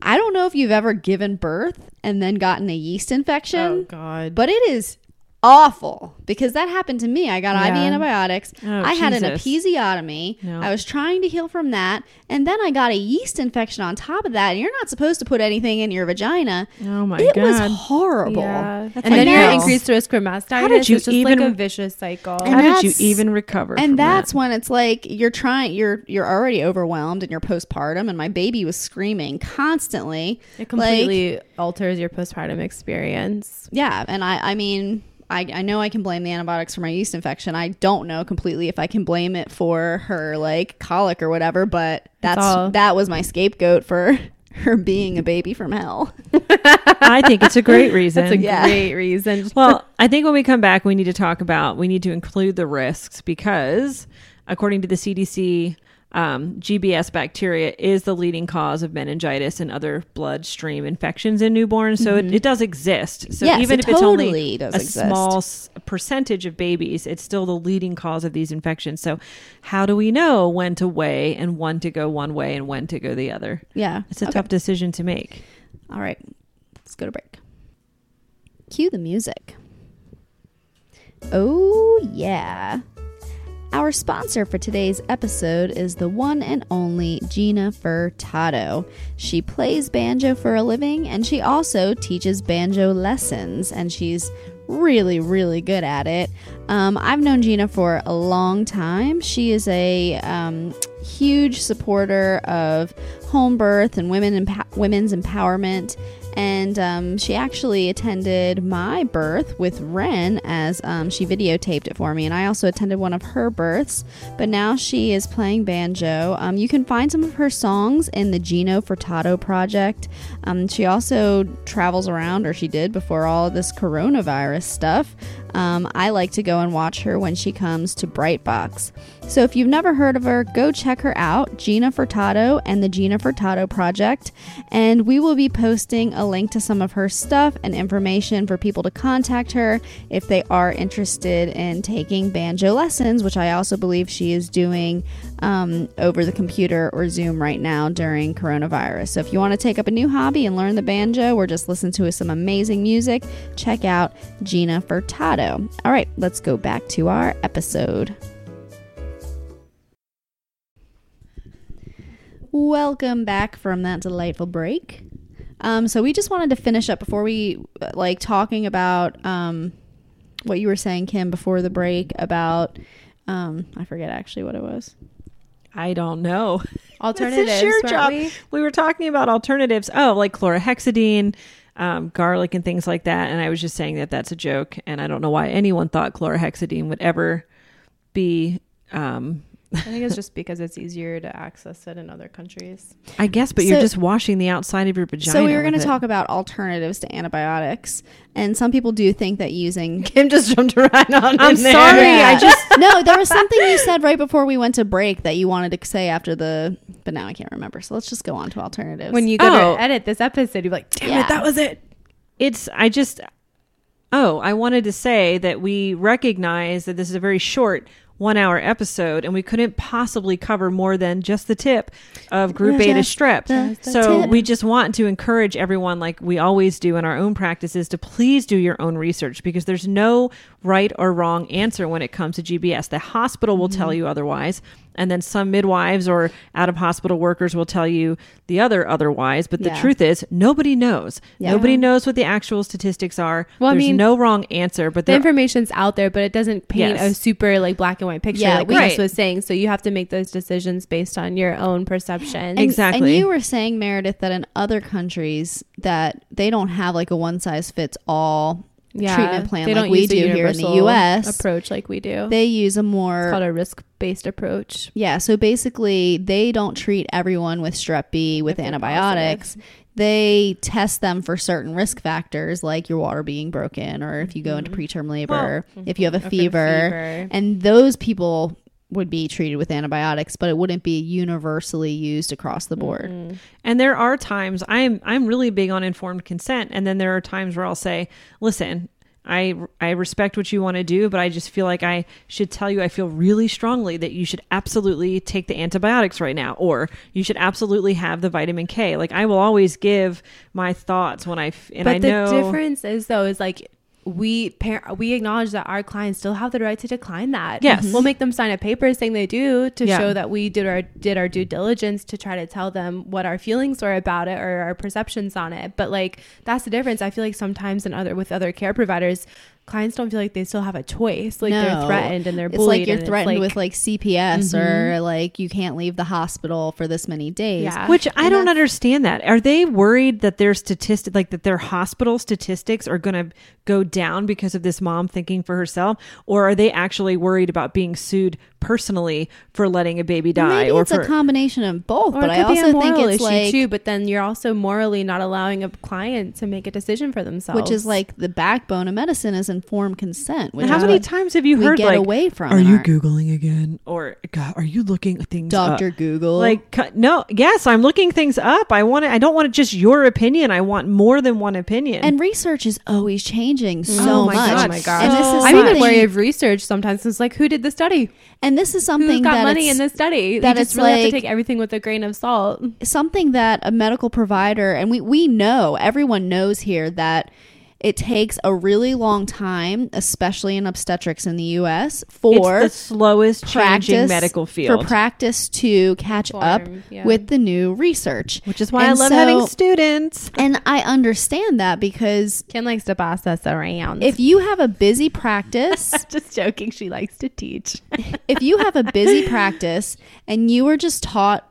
I don't know if you've ever given birth and then gotten a yeast infection oh god. but it is awful because that happened to me. I got IV Yeah. antibiotics. Oh, I had an episiotomy. No. I was trying to heal from that, and then I got a yeast infection on top of that. And you're not supposed to put anything in your vagina. Oh my god, it was horrible. Yeah. And then you're at increased risk for mastitis. How did you it's just even- like a vicious cycle. And How did you even recover? from and that's that? when it's like you're trying you're you're already overwhelmed and you're postpartum and my baby was screaming constantly it completely alters your postpartum experience. yeah and i i mean I, I know I can blame the antibiotics for my yeast infection. I don't know completely if I can blame it for her like colic or whatever, but that's that was my scapegoat for [LAUGHS] her being a baby from hell. [LAUGHS] I think it's a great reason. That's a Yeah. great reason. well, I think when we come back, we need to talk about we need to include the risks because, according to the CDC, um, GBS bacteria is the leading cause of meningitis and other bloodstream infections in newborns. So it, it does exist. So Yes, even it if it's only a exist. small s- percentage of babies, it's still the leading cause of these infections. So how do we know when to weigh and when to go one way and when to go the other? Yeah. It's a Okay. tough decision to make. All right, let's go to break. Cue the music. Oh, yeah. Our sponsor for today's episode is the one and only Gina Furtado. She plays banjo for a living and she also teaches banjo lessons, and she's really, really good at it. Um, I've known Gina for a long time. She is a um, huge supporter of home birth and women empo- women's empowerment. And um, she actually attended my birth with Ren as um, she videotaped it for me. And I also attended one of her births. But now she is playing banjo. Um, you can find some of her songs in the Gina Furtado project. Um, she also travels around, or she did before all this coronavirus stuff. Um, I like to go and watch her when she comes to Brightbox. So if you've never heard of her, go check her out, Gina Furtado and the Gina Furtado Project. And we will be posting a link to some of her stuff and information for people to contact her if they are interested in taking banjo lessons, which I also believe she is doing um, over the computer or Zoom right now during coronavirus. So if you want to take up a new hobby and learn the banjo or just listen to some amazing music, check out Gina Furtado. All right, let's go back to our episode. Welcome back from that delightful break. Um, so we just wanted to finish up before we like talking about um, what you were saying, Kim, before the break about um, I forget actually what it was. I don't know. Alternatives, [LAUGHS] This is your job. we? We? were talking about alternatives. Oh, like chlorhexidine, um, garlic, and things like that. And I was just saying that that's a joke. And I don't know why anyone thought chlorhexidine would ever be. Um, I think it's just because it's easier to access it in other countries. I guess, but you're just washing the outside of your vagina. So we were going to talk about alternatives to antibiotics, and some people do think that using. [LAUGHS] Kim just jumped right on. I'm in there. sorry. Yeah. I just [LAUGHS] no, there was something you said right before we went to break that you wanted to say after the, but now I can't remember. So let's just go on to alternatives. When you go Oh. to edit this episode, you're like, damn Yeah. it, that was it. it's i just oh i wanted to say that we recognize that this is a very short one hour episode and we couldn't possibly cover more than just the tip of group beta strep so tip. we just want to encourage everyone like we always do in our own practices to please do your own research because there's no right or wrong answer when it comes to gbs the hospital will Mm-hmm. tell you otherwise and then some midwives or out of hospital workers will tell you the other otherwise but the Yeah. truth is nobody knows Yeah. nobody knows what the actual statistics are. Well, I mean, no wrong answer, but The information's out there, but it doesn't paint Yes. a super like black and white picture, Yeah, like we- Chris Right. was saying. So you have to make those decisions based on your own perception. And- Exactly. And you were saying, Meredith, that in other countries that they don't have like a one size fits all treatment plan they like we do here in the U.S. approach like we do. They use a more it's called a risk based approach. Yeah, so basically, they don't treat everyone with strep B with If antibiotics. They test them for certain risk factors, like your water being broken, or if you go into mm-hmm. preterm labor, if you have a fever. fever. And those people would be treated with antibiotics, but it wouldn't be universally used across the board. Mm-hmm. and there are times I'm I'm really big on informed consent, and then there are times where I'll say, "Listen, I I respect what you want to do, but I just feel like I should tell you I feel really strongly that you should absolutely take the antibiotics right now, or you should absolutely have the vitamin K." Like I will always give my thoughts when I f- and but I the difference is though is like we par- we acknowledge that our clients still have the right to decline that. Yes. Mm-hmm. we'll make them sign a paper saying they do to Yeah. show that we did our did our due diligence to try to tell them what our feelings were about it or our perceptions on it. But like that's the difference. I feel like sometimes in other with other care providers, clients don't feel like they still have a choice. Like they're threatened and they're bullied. It's like you're threatened like- with like CPS or mm-hmm. like you can't leave the hospital for this many days. Yeah. Which I And don't understand that. Are they worried that their statistic like that their hospital statistics are going to go down because of this mom thinking for herself or are they actually worried about being sued personally for letting a baby die Maybe or it's for a combination of both, but I could be a also think it's issue like too. But then you're also morally not allowing a client to make a decision for themselves, which is like the backbone of medicine is informed consent. Which How many times have you heard get like away from Are you our- googling again or God, are you looking things? Doctor Google? Like no, yes, I'm looking things up. I want to, I don't want just your opinion. I want more than one opinion. and research is always changing mm. so Oh my much. God, oh my god, And this is I'm even worried of research sometimes. It's like who did the study? And this is something Who something got that money in this study? that you just it's really have to like- take everything with a grain of salt. something that a medical provider and we we know everyone knows here that it takes a really long time, especially in obstetrics in the U.S. for it's the slowest changing medical field, for practice to catch up yeah. with the new research. which is why And I love so- having students. And I understand that because Kim likes to boss us around. if you have a busy practice, [LAUGHS] just joking, she likes to teach. [LAUGHS] if you have a busy practice and you were just taught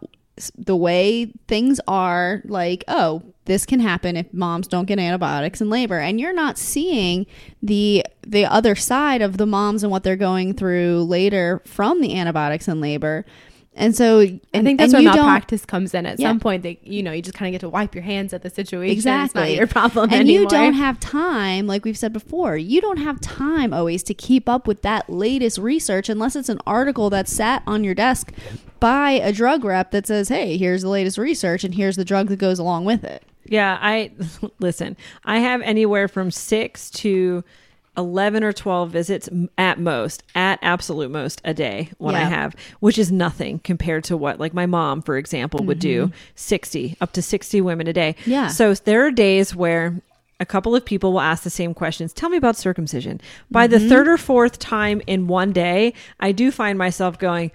the way things are, like, oh, this can happen if moms don't get antibiotics in labor, and you're not seeing the the other side of the moms and what they're going through later from the antibiotics in labor. And so, and, I think that's where malpractice comes in. At Yeah. some point, they, you know, you just kind of get to wipe your hands at the situation. Exactly. it's not your problem and anymore. you don't have time like we've said before you don't have time always to keep up with that latest research unless it's an article that's sat on your desk by a drug rep that says hey here's the latest research and here's the drug that goes along with it Yeah, I [LAUGHS] listen. I have anywhere from six to eleven or twelve visits at most, at absolute most, a day. When I have, which is nothing compared to what, like my mom, for example, would do mm-hmm. sixty up to sixty women a day. Yeah. So there are days where. A couple of people will ask the same questions. Tell me about circumcision. By the mm-hmm. third or fourth time in one day, I do find myself going,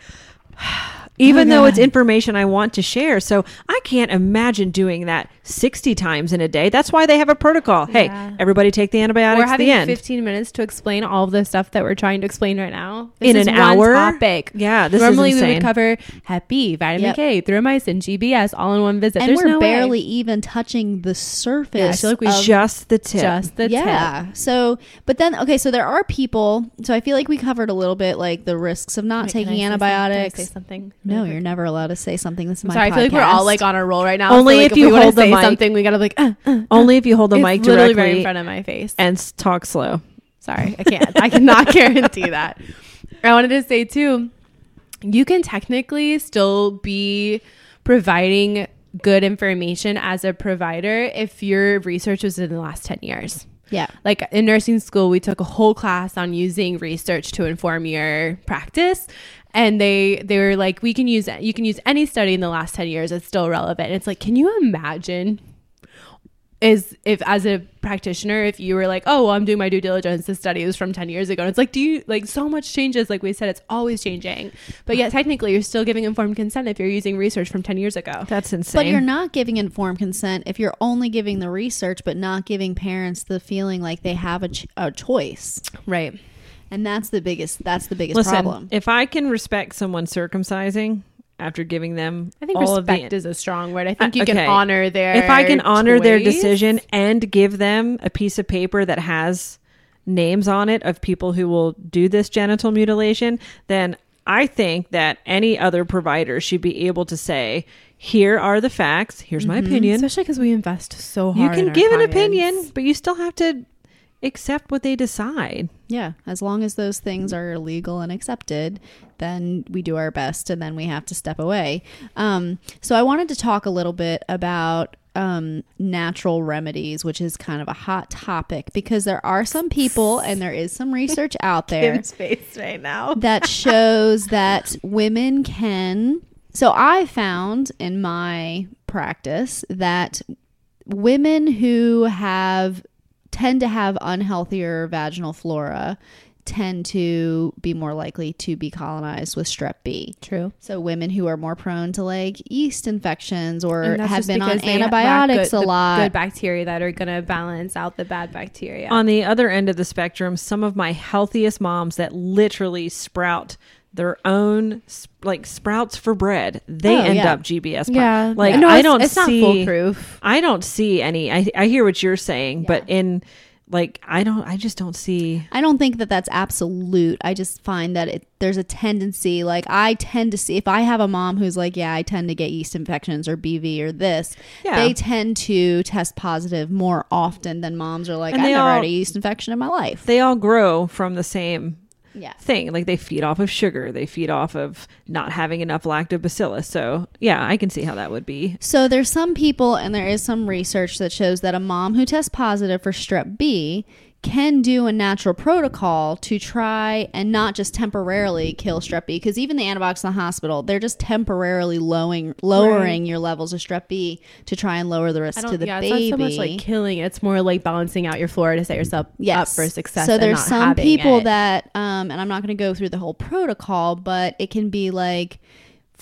[SIGHS] even though it's information I want to share. So I can't imagine doing that 60 times in a day. That's why they have a protocol. Hey, Yeah. everybody take the antibiotics We're at having the end. 15 minutes to explain all of the stuff that we're trying to explain right now. In is an one hour? topic. Yeah, this Normally is we would cover Hep B, vitamin Yep. K, erythromycin, GBS, all in one visit. and There's we're no way. barely even touching the surface Yeah, I feel like we of Just the tip. just the tip. yeah. So, but then, okay, so there are people. So I feel like we covered a little bit like the risks of not Wait, can taking I say some- can I antibiotics. say something? no, you're never allowed to say something. This is I'm my sorry. I feel like we're all like on a roll right now. Only so, like, if if you hold the say mic. something, we gotta be like, uh, uh, Only if you hold the it's mic literally directly right in front of my face. and talk slow. Sorry, I can't. I cannot [LAUGHS] guarantee that. I wanted to say too, you can technically still be providing good information as a provider if your research was in the last 10 years. Yeah. Like in nursing school, we took a whole class on using research to inform your practice. And they they were like, we can use you can use any study in the last 10 years, it's still relevant. And it's like, can you imagine is if as a practitioner if you were like oh well, i'm doing my due diligence this study was from 10 years ago and it's like do you like so much changes like we said it's always changing but yet technically you're still giving informed consent if you're using research from 10 years ago That's insane. But you're not giving informed consent if you're only giving the research, but not giving parents the feeling like they have a, ch- a choice. right And that's the biggest. That's the biggest Listen, problem. if I can respect someone circumcising after giving them i think all of the respect is a strong word. I think you can honor their if I can honor their decision and give them a piece of paper that has names on it of people who will do this genital mutilation, then I think that any other provider should be able to say, here are the facts, here's my mm-hmm. opinion. especially because we invest so You can give an opinion, but you still have to accept what they decide. yeah, as long as those things are legal and accepted, then we do our best, and then we have to step away. Um, so I wanted to talk a little bit about um, natural remedies, which is kind of a hot topic because there are some people, and there is some research [LAUGHS] out there. Kim's face right now [LAUGHS] that shows that women can. So I found in my practice that women who have tend to have unhealthier vaginal flora tend to be more likely to be colonized with strep B. True. So women who are more prone to like yeast infections or have been on because they lack antibiotics good, a lot. Good bacteria that are going to balance out the bad bacteria. On the other end of the spectrum, some of my healthiest moms that literally sprout their own like sprouts for bread, they Oh, end yeah. up GBS. yeah. like no, I it's- don't it's see. not foolproof. I don't see any. I I hear what you're saying, but in like I don't. I just don't see. I don't think that that's absolute. I just find that it, there's a tendency. Like I tend to see if I have a mom who's like, yeah, I tend to get yeast infections or BV or this. Yeah. They tend to test positive more often than moms are like, I never all- had a yeast infection in my life. They all grow from the same Yeah. thing. Like they feed off of sugar. They feed off of not having enough lactobacillus. So yeah, I can see how that would be. So there's some people, and there is some research that shows that a mom who tests positive for strep B can do a natural protocol to try and not just temporarily kill strep B, because even the antibiotics in the hospital, they're just temporarily lowering lowering your levels of strep B to try and lower the risk to the Yeah, baby. it's not so much like killing. It's more like balancing out your flora to set yourself up for success. So there's some people it. that, um, and I'm not going to go through the whole protocol, but it can be like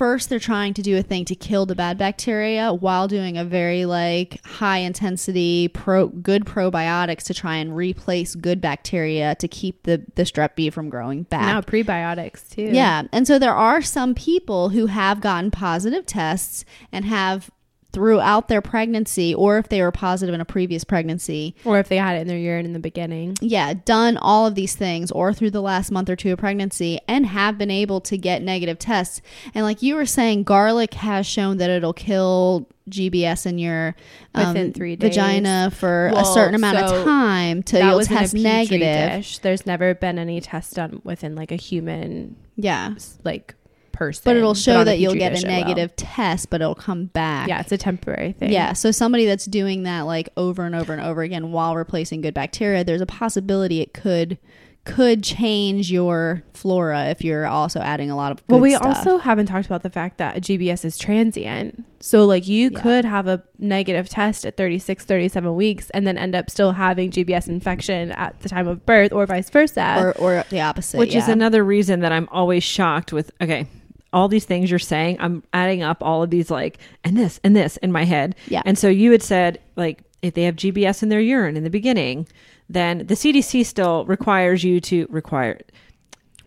first they're trying to do a thing to kill the bad bacteria while doing a very like high intensity pro good probiotics to try and replace good bacteria to keep the the strep B from growing back. now prebiotics too. Yeah. And so there are some people who have gotten positive tests and have throughout their pregnancy or if they were positive in a previous pregnancy or if they had it in their urine in the beginning. yeah, done all of these things or through the last month or two of pregnancy and have been able to get negative tests. And like you were saying, garlic has shown that it'll kill GBS in your um, Within three days. vagina for a certain amount so of time till that you'll test negative. dish. There's never been any test done within like a human Yeah. like person. But it'll show on that you'll get a will. negative test, but it'll come back. Yeah, it's a temporary thing. Yeah, so somebody that's doing that like over and over and over again while replacing good bacteria, there's a possibility it could could change your flora if you're also adding a lot of Well, we stuff. also haven't talked about the fact that GBS is transient. So, like, you Yeah. could have a negative test at 36, 37 weeks and then end up still having GBS infection at the time of birth or vice versa. or or the opposite, Which is another reason that I'm always shocked with okay, all these things you're saying, I'm adding up all of these like and this and this in my head. Yeah. And so you had said like if they have GBS in their urine in the beginning, then the CDC still requires you to require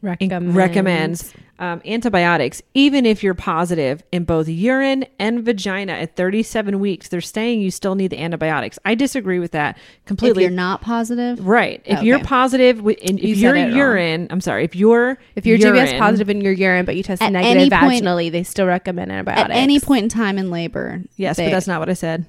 recommends. recommends um, antibiotics even if you're positive in both urine and vagina at 37 weeks. They're saying you still need the antibiotics. I disagree with that if completely. you're not positive. Right. If Okay. you're positive wi- in if You your said it wrong. urine, I'm sorry, if you're If you're GBS positive in your urine, but you test At negative any point- vaginally, they still recommend antibiotics. At any point in time in labor, Yes, they- but that's not what I said.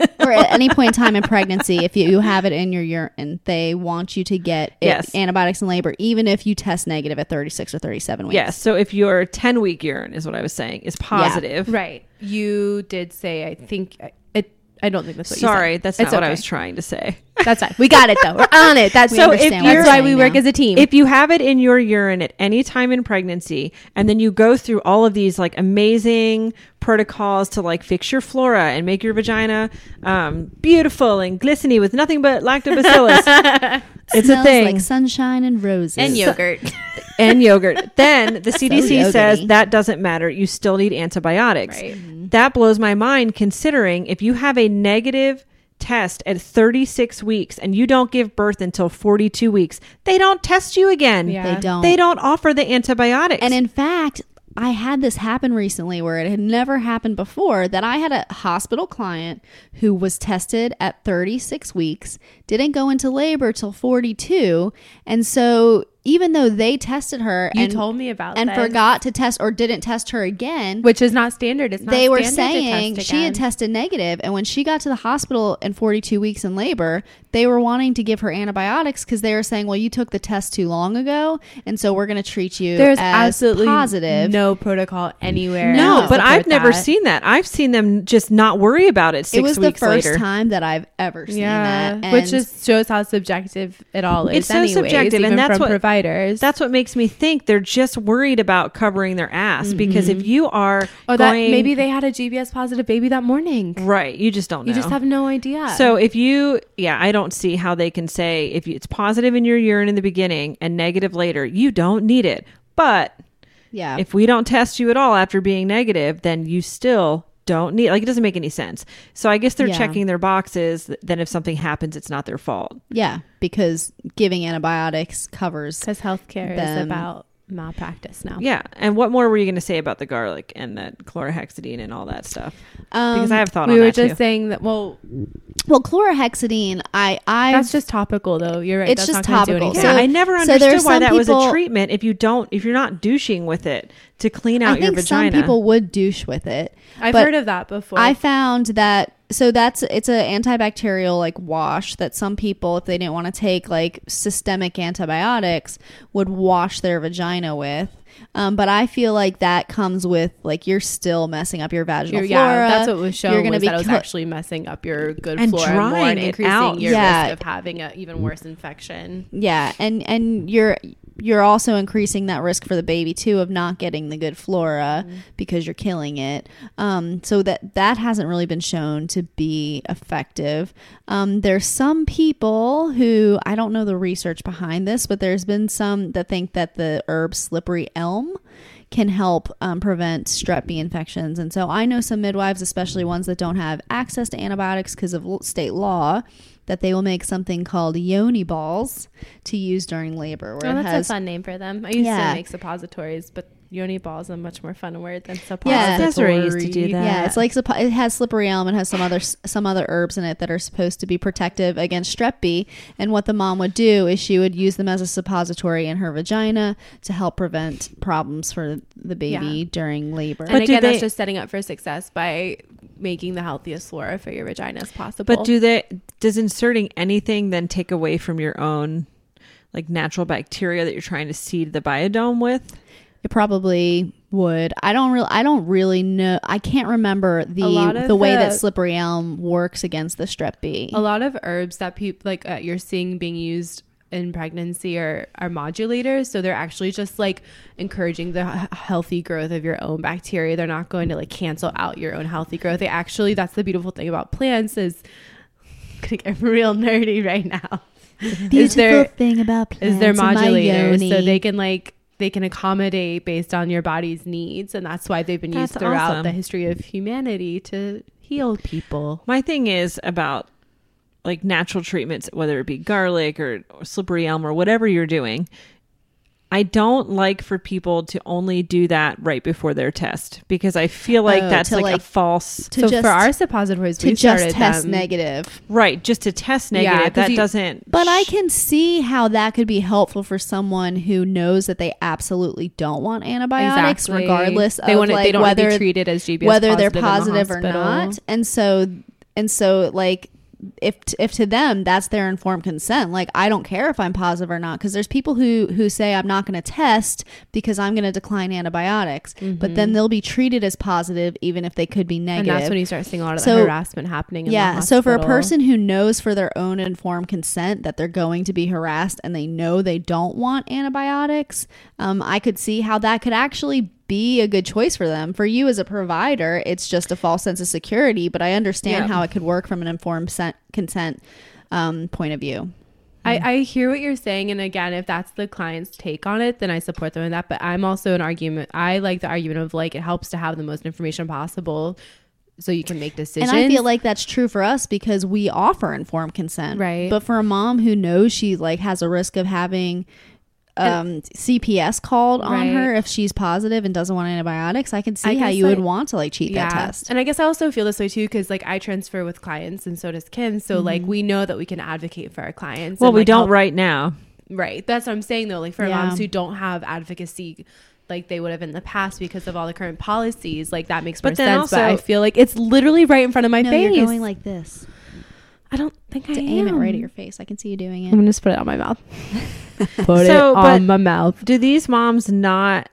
[LAUGHS] or at any point in time in pregnancy, if you, you have it in your urine, they want you to get it- Yes. antibiotics in labor, even if you test negative at 36 or 37 weeks. Yes. So if your 10 week urine is what I was saying is positive. Right. You did say, I think, it. I don't think that's what Sorry, you said. that's It's not what I was trying to say. That's fine. We got it though. We're on it. That's We So if understand you're- what that's why we saying work now. as a team. If you have it in your urine at any time in pregnancy, and then you go through all of these like amazing protocols to like fix your flora and make your vagina um, beautiful and glistening with nothing but lactobacillus [LAUGHS] it's a thing. like sunshine and roses and yogurt. [LAUGHS] and yogurt, then the CDC says that doesn't matter. You still need antibiotics. Right. That blows my mind considering if you have a negative test at 36 weeks and you don't give birth until 42 weeks, they don't test you again. Yeah. They don't. They don't offer the antibiotics. And in fact, I had this happen recently where it had never happened before that I had a hospital client who was tested at 36 weeks, didn't go into labor till 42. And so even though they tested her You and, told me about and this. forgot to test or didn't test her again, which is not standard. It's not they were standard to saying test she had tested negative and when she got to the hospital in 42 weeks in labor they were wanting to give her antibiotics because they were saying well you took the test too long ago and so we're going to treat you There's as absolutely positive no protocol anywhere. no, but I've support never that. seen that. I've seen them just not worry about it six it was the first later. time that I've ever seen Yeah, that which and just shows how subjective it all is. It's so anyways, subjective, and that's what- providers. That's what makes me think they're just worried about covering their ass because if you are Mm-hmm. that maybe they had a GBS positive baby that morning. right, you just don't know. You just have no idea. So if you, yeah, I don't see how they can say if it's positive in your urine in the beginning and negative later, you don't need it. But Yeah. if we don't test you at all after being negative, then you still don't need. Like it doesn't make any sense. So I guess they're Yeah. checking their boxes. Then if something happens, it's not their fault. yeah, because giving antibiotics covers because healthcare is about malpractice now. Yeah. And what more were you going to say about the garlic and the chlorhexidine and all that stuff? um, Because I have thought we on were just too. saying that. Well, well chlorhexidine. I I that's just topical, though. You're right. It's that's just not gonna do topical. Yeah, So- I never understood there's why some that was a treatment if you don't if you're not douching with it to clean out I think your vagina. some people would douche with it. I've heard of that before. I found that so that's it's an antibacterial like wash that some people if they didn't want to take like systemic antibiotics would wash their vagina with. Um, but I feel like that comes with like you're still messing up your vaginal You're- flora. yeah, that's what was shown. You're gonna be that it was cl- actually messing up your good And flora drying and it increasing out. your Yeah. risk of having an even worse infection. Yeah, and and you're you're also increasing that risk for the baby too of not getting the good flora Mm-hmm. because you're killing it. Um, so that that hasn't really been shown to be effective. Um, there's some people who I don't know the research behind this, but there's been some that think that the herb slippery elm can help um, prevent strep B infections. And so I know some midwives, especially ones that don't have access to antibiotics because of state law, that they will make something called yoni balls to use during labor, where Oh, it that's has a fun name for them. I used Yeah. to make suppositories, but yoni ball is a much more fun word than Yeah. suppository. Desiree used to do that. Yeah, it's like it has slippery elm and has some other some other herbs in it that are supposed to be protective against strep B. And what the mom would do is she would use them as a suppository in her vagina to help prevent problems for the baby Yeah. during labor. And But do again, they- that's just setting up for success by making the healthiest flora for your vagina as possible. But do they does inserting anything then take away from your own like natural bacteria that you're trying to seed the biodome with? It probably would. I don't really. I don't really know. I can't remember A the lot the way that slippery elm works against the strep B. a lot of herbs that people like uh, you're seeing being used in pregnancy are are modulators. So they're actually just like encouraging the healthy growth of your own bacteria. They're not going to like cancel out your own healthy growth. They actually that's the beautiful thing about plants is [LAUGHS] gonna get real nerdy right now. Beautiful there- thing about plants is they're modulators? So they can like they can accommodate based on your body's needs and that's why they've been used throughout awesome. the history of humanity to heal people. My thing is about like natural treatments, whether it be garlic or, or slippery elm or whatever you're doing. I don't like for people to only do that right before their test because I feel like Oh, that's to, like, a false so just for our suppositories to we just test them- negative. right just to test Yeah, that you- doesn't But I can see how that could be helpful for someone who knows that they absolutely don't want antibiotics, Exactly. regardless they of want like they don't whether be treated as GBS whether they're positive or not. And so and so like if if to them that's their informed consent like i don't care if i'm positive or not because there's people who who say i'm not going to test because i'm going to decline antibiotics but then they'll be treated as positive even if they could be and negative that's when you start seeing a lot of So- the harassment happening. In yeah. So for a person who knows for their own informed consent that they're going to be harassed and they know they don't want antibiotics, um, I could see how that could actually be a good choice for them. For you as a provider, it's just a false sense of security, but I understand Yeah. how it could work from an informed sen- consent um, point of view. I, I hear what you're saying, and again, if that's the client's take on it, then I support them in that. But I'm also an argument. I like the argument of like it helps to have the most information possible, so you can make decisions. And I feel like that's true for us because we offer informed consent. Right. But for a mom who knows she like has a risk of having um, CPS called on her if she's positive and doesn't want antibiotics, I can see I how guess you would want to like cheat that test. And I guess I also feel this way too because like I transfer with clients and so does Kim. So like Mm-hmm. we know that we can advocate for our clients. well and, we like, don't help- right now Right. That's what I'm saying though. Like for Yeah. moms who don't have advocacy like they would have in the past because of all the current policies, like that makes more But then sense. but I feel like it's literally right in front of my no, face. you're going like this I don't think I to aim it right at your face. I can see you doing it. I'm gonna just put it on my mouth. [LAUGHS] put it So, but- on my mouth. do these moms not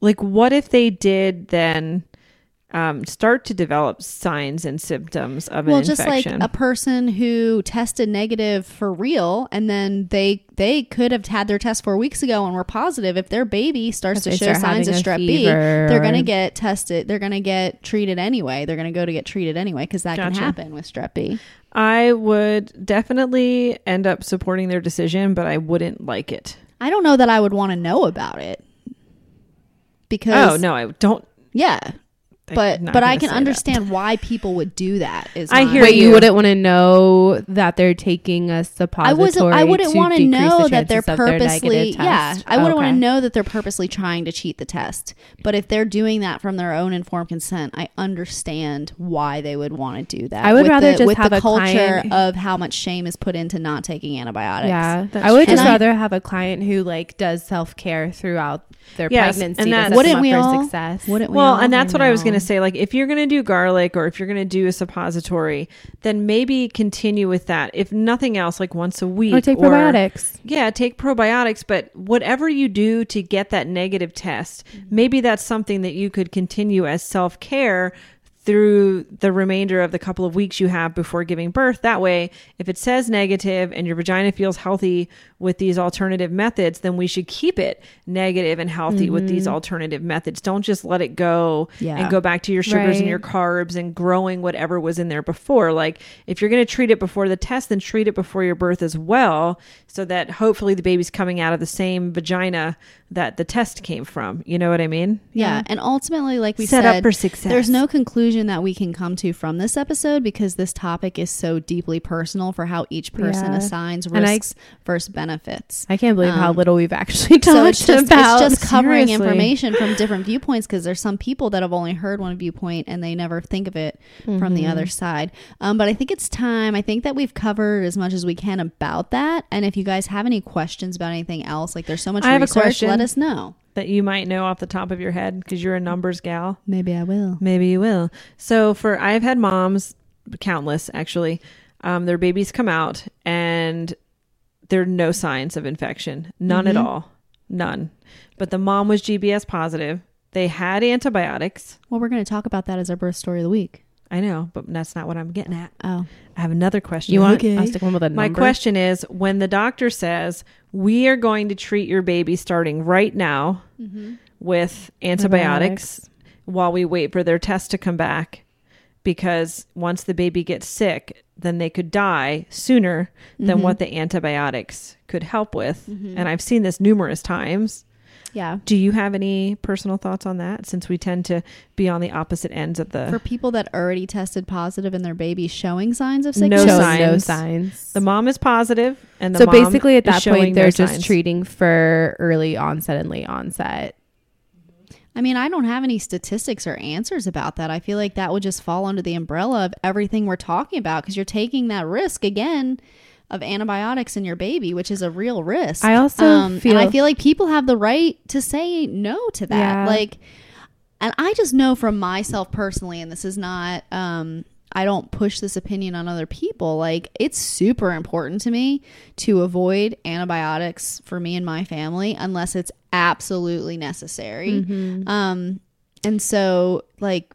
like what if they did then um, start to develop signs and symptoms of it? well an just like a person who tested negative for real and then they they could have had their test four weeks ago and were positive if their baby starts to show start signs of strep b they're going to get tested they're going to get treated anyway they're going to go to get treated anyway because that Gotcha. can happen with strep b I would definitely end up supporting their decision, but I wouldn't like it. i don't know that i would want to know about it oh, because Oh no, I don't. yeah I'm but but i can say that. understand why people would do that is I hear Wait, you, you. wouldn't want to know that they're taking a suppository. wasn't. I wouldn't to want to decrease know the that they're their purposely. negative Yeah. I wouldn't want to know that they're purposely trying to cheat the test. But if they're doing that from their own informed consent, I understand why they would want to do that. I would With rather the, just with have the a culture of how much shame is put into not taking antibiotics. Yeah, I would true. just And I- rather have a client who like does self care throughout their Yes, pregnancy. and to that's- Wouldn't them up we all? Success. Wouldn't we? Well, all? and that's what I was going to say. Like, if you're going to do garlic or if you're going to do a suppository, then maybe continue with that. If nothing else, like once a week, or take probiotics. Yeah, take probiotics, but whatever you do to get that negative test, maybe that's something that you could continue as self care through the remainder of the couple of weeks you have before giving birth. That way, if it says negative and your vagina feels healthy with these alternative methods, then we should keep it negative and healthy with these mm-hmm. alternative methods. Don't just let it go Yeah. and go back to your sugars and your carbs and growing whatever was in there before. Like if you're going to treat it before the test, then treat it before your birth as well, so that hopefully the baby's coming out of the same vagina that the test came from. You know what I mean? Yeah, and ultimately, like we Set said, up for success. there's no conclusion that we can come to from this episode because this topic is so deeply personal for how each person Yeah. assigns And I- risks versus benefits. I can't believe how Um, little we've actually talked so it's just about. it's just covering Seriously. information from different viewpoints because there's some people that have only heard one viewpoint and they never think of it from the Mm-hmm. other side. Um, but I think it's time. I think that we've covered as much as we can about that. And if you guys have any questions about anything else, like there's so much I have a research, question. let us know. That you might know off the top of your head because you're a numbers gal. Maybe I will. Maybe you will. So for I've had moms, countless actually, um, their babies come out and there are no signs of infection, none at Mhm. all, none. But the mom was GBS positive. They had antibiotics. Well, we're going to talk about that as our birth story of the week. I know, but that's not what I'm getting at. Oh, I have another question. you want Okay. us to come with a My number? question is when the doctor says, We are going to treat your baby starting right now with antibiotics while we wait for their test to come back, because once the baby gets sick, then they could die sooner than Mhm. what the antibiotics could help with. Mhm. And I've seen this numerous times. Yeah. Do you have any personal thoughts on that since we tend to be on the opposite ends of the For people that already tested positive and their baby showing signs of No sickness, Shows signs. no signs. the mom is positive and the so mom basically, at that point, they're no just signs. treating for early onset and late onset. I mean, I don't have any statistics or answers about that. I feel like that would just fall under the umbrella of everything we're talking about because you're taking that risk again of antibiotics in your baby, which is a real risk. I also um, feel- and I feel like people have the right to say no to that. Yeah. Like, and I just know from myself personally, and this is not, um, I don't push this opinion on other people. Like, it's super important to me to avoid antibiotics for me and my family unless it's absolutely necessary. Mm-hmm. Um, and so like